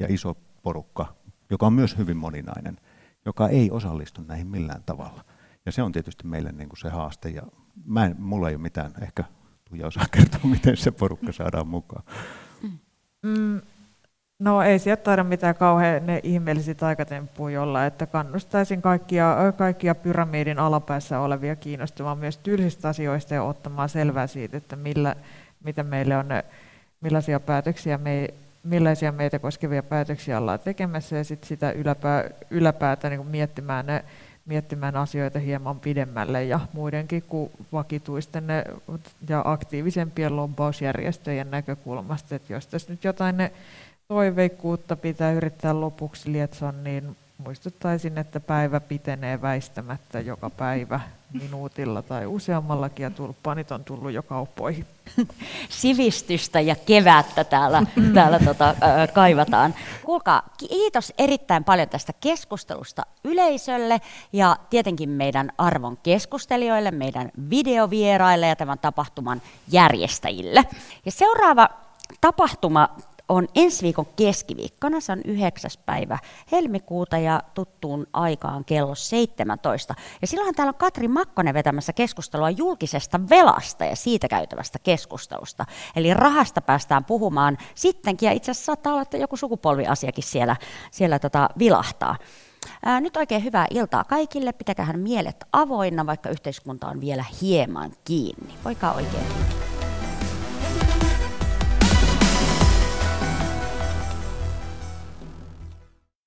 [SPEAKER 5] ja iso porukka, joka on myös hyvin moninainen, joka ei osallistu näihin millään tavalla. Ja se on tietysti meille niin kuin se haaste. Ja mä en, mulla ei ole mitään, ehkä Tuija osaa kertoa, miten se porukka saadaan mukaan.
[SPEAKER 3] Mm, no ei sieltä taida mitään kauhean ne ihmeellisiä taikatemppuja olla, että kannustaisin kaikkia, kaikkia pyramidin alapäässä olevia kiinnostumaan myös tylsistä asioista ja ottamaan selvää siitä, että millä, mitä meille on, millaisia päätöksiä me millaisia meitä koskevia päätöksiä ollaan tekemässä ja sit sitä yläpää, yläpäätä niin miettimään, ne, miettimään asioita hieman pidemmälle ja muidenkin kuin vakituisten ja aktiivisempien lobbausjärjestöjen näkökulmasta, että jos tässä nyt jotain ne toiveikkuutta pitää yrittää lopuksi lietsoa, niin muistuttaisin, että päivä pitenee väistämättä joka päivä minuutilla tai useammallakin ja tulppaanit on tullut jo kauppoihin.
[SPEAKER 2] Sivistystä ja kevättä täällä, täällä tota, äh, kaivataan. Kuulkaa, kiitos erittäin paljon tästä keskustelusta yleisölle ja tietenkin meidän arvon keskustelijoille, meidän videovieraille ja tämän tapahtuman järjestäjille. Ja seuraava tapahtuma on ensi viikon keskiviikkona, se on 9. päivä helmikuuta ja tuttuun aikaan kello 17. Ja silloinhan täällä on Katri Makkonen vetämässä keskustelua julkisesta velasta ja siitä käytävästä keskustelusta. Eli rahasta päästään puhumaan sittenkin ja itse asiassa saattaa olla, että joku sukupolviasiakin siellä, siellä tota vilahtaa. Ää, nyt oikein hyvää iltaa kaikille. Pitäkää mielet avoinna, vaikka yhteiskunta on vielä hieman kiinni. Voikaa oikein hyvin.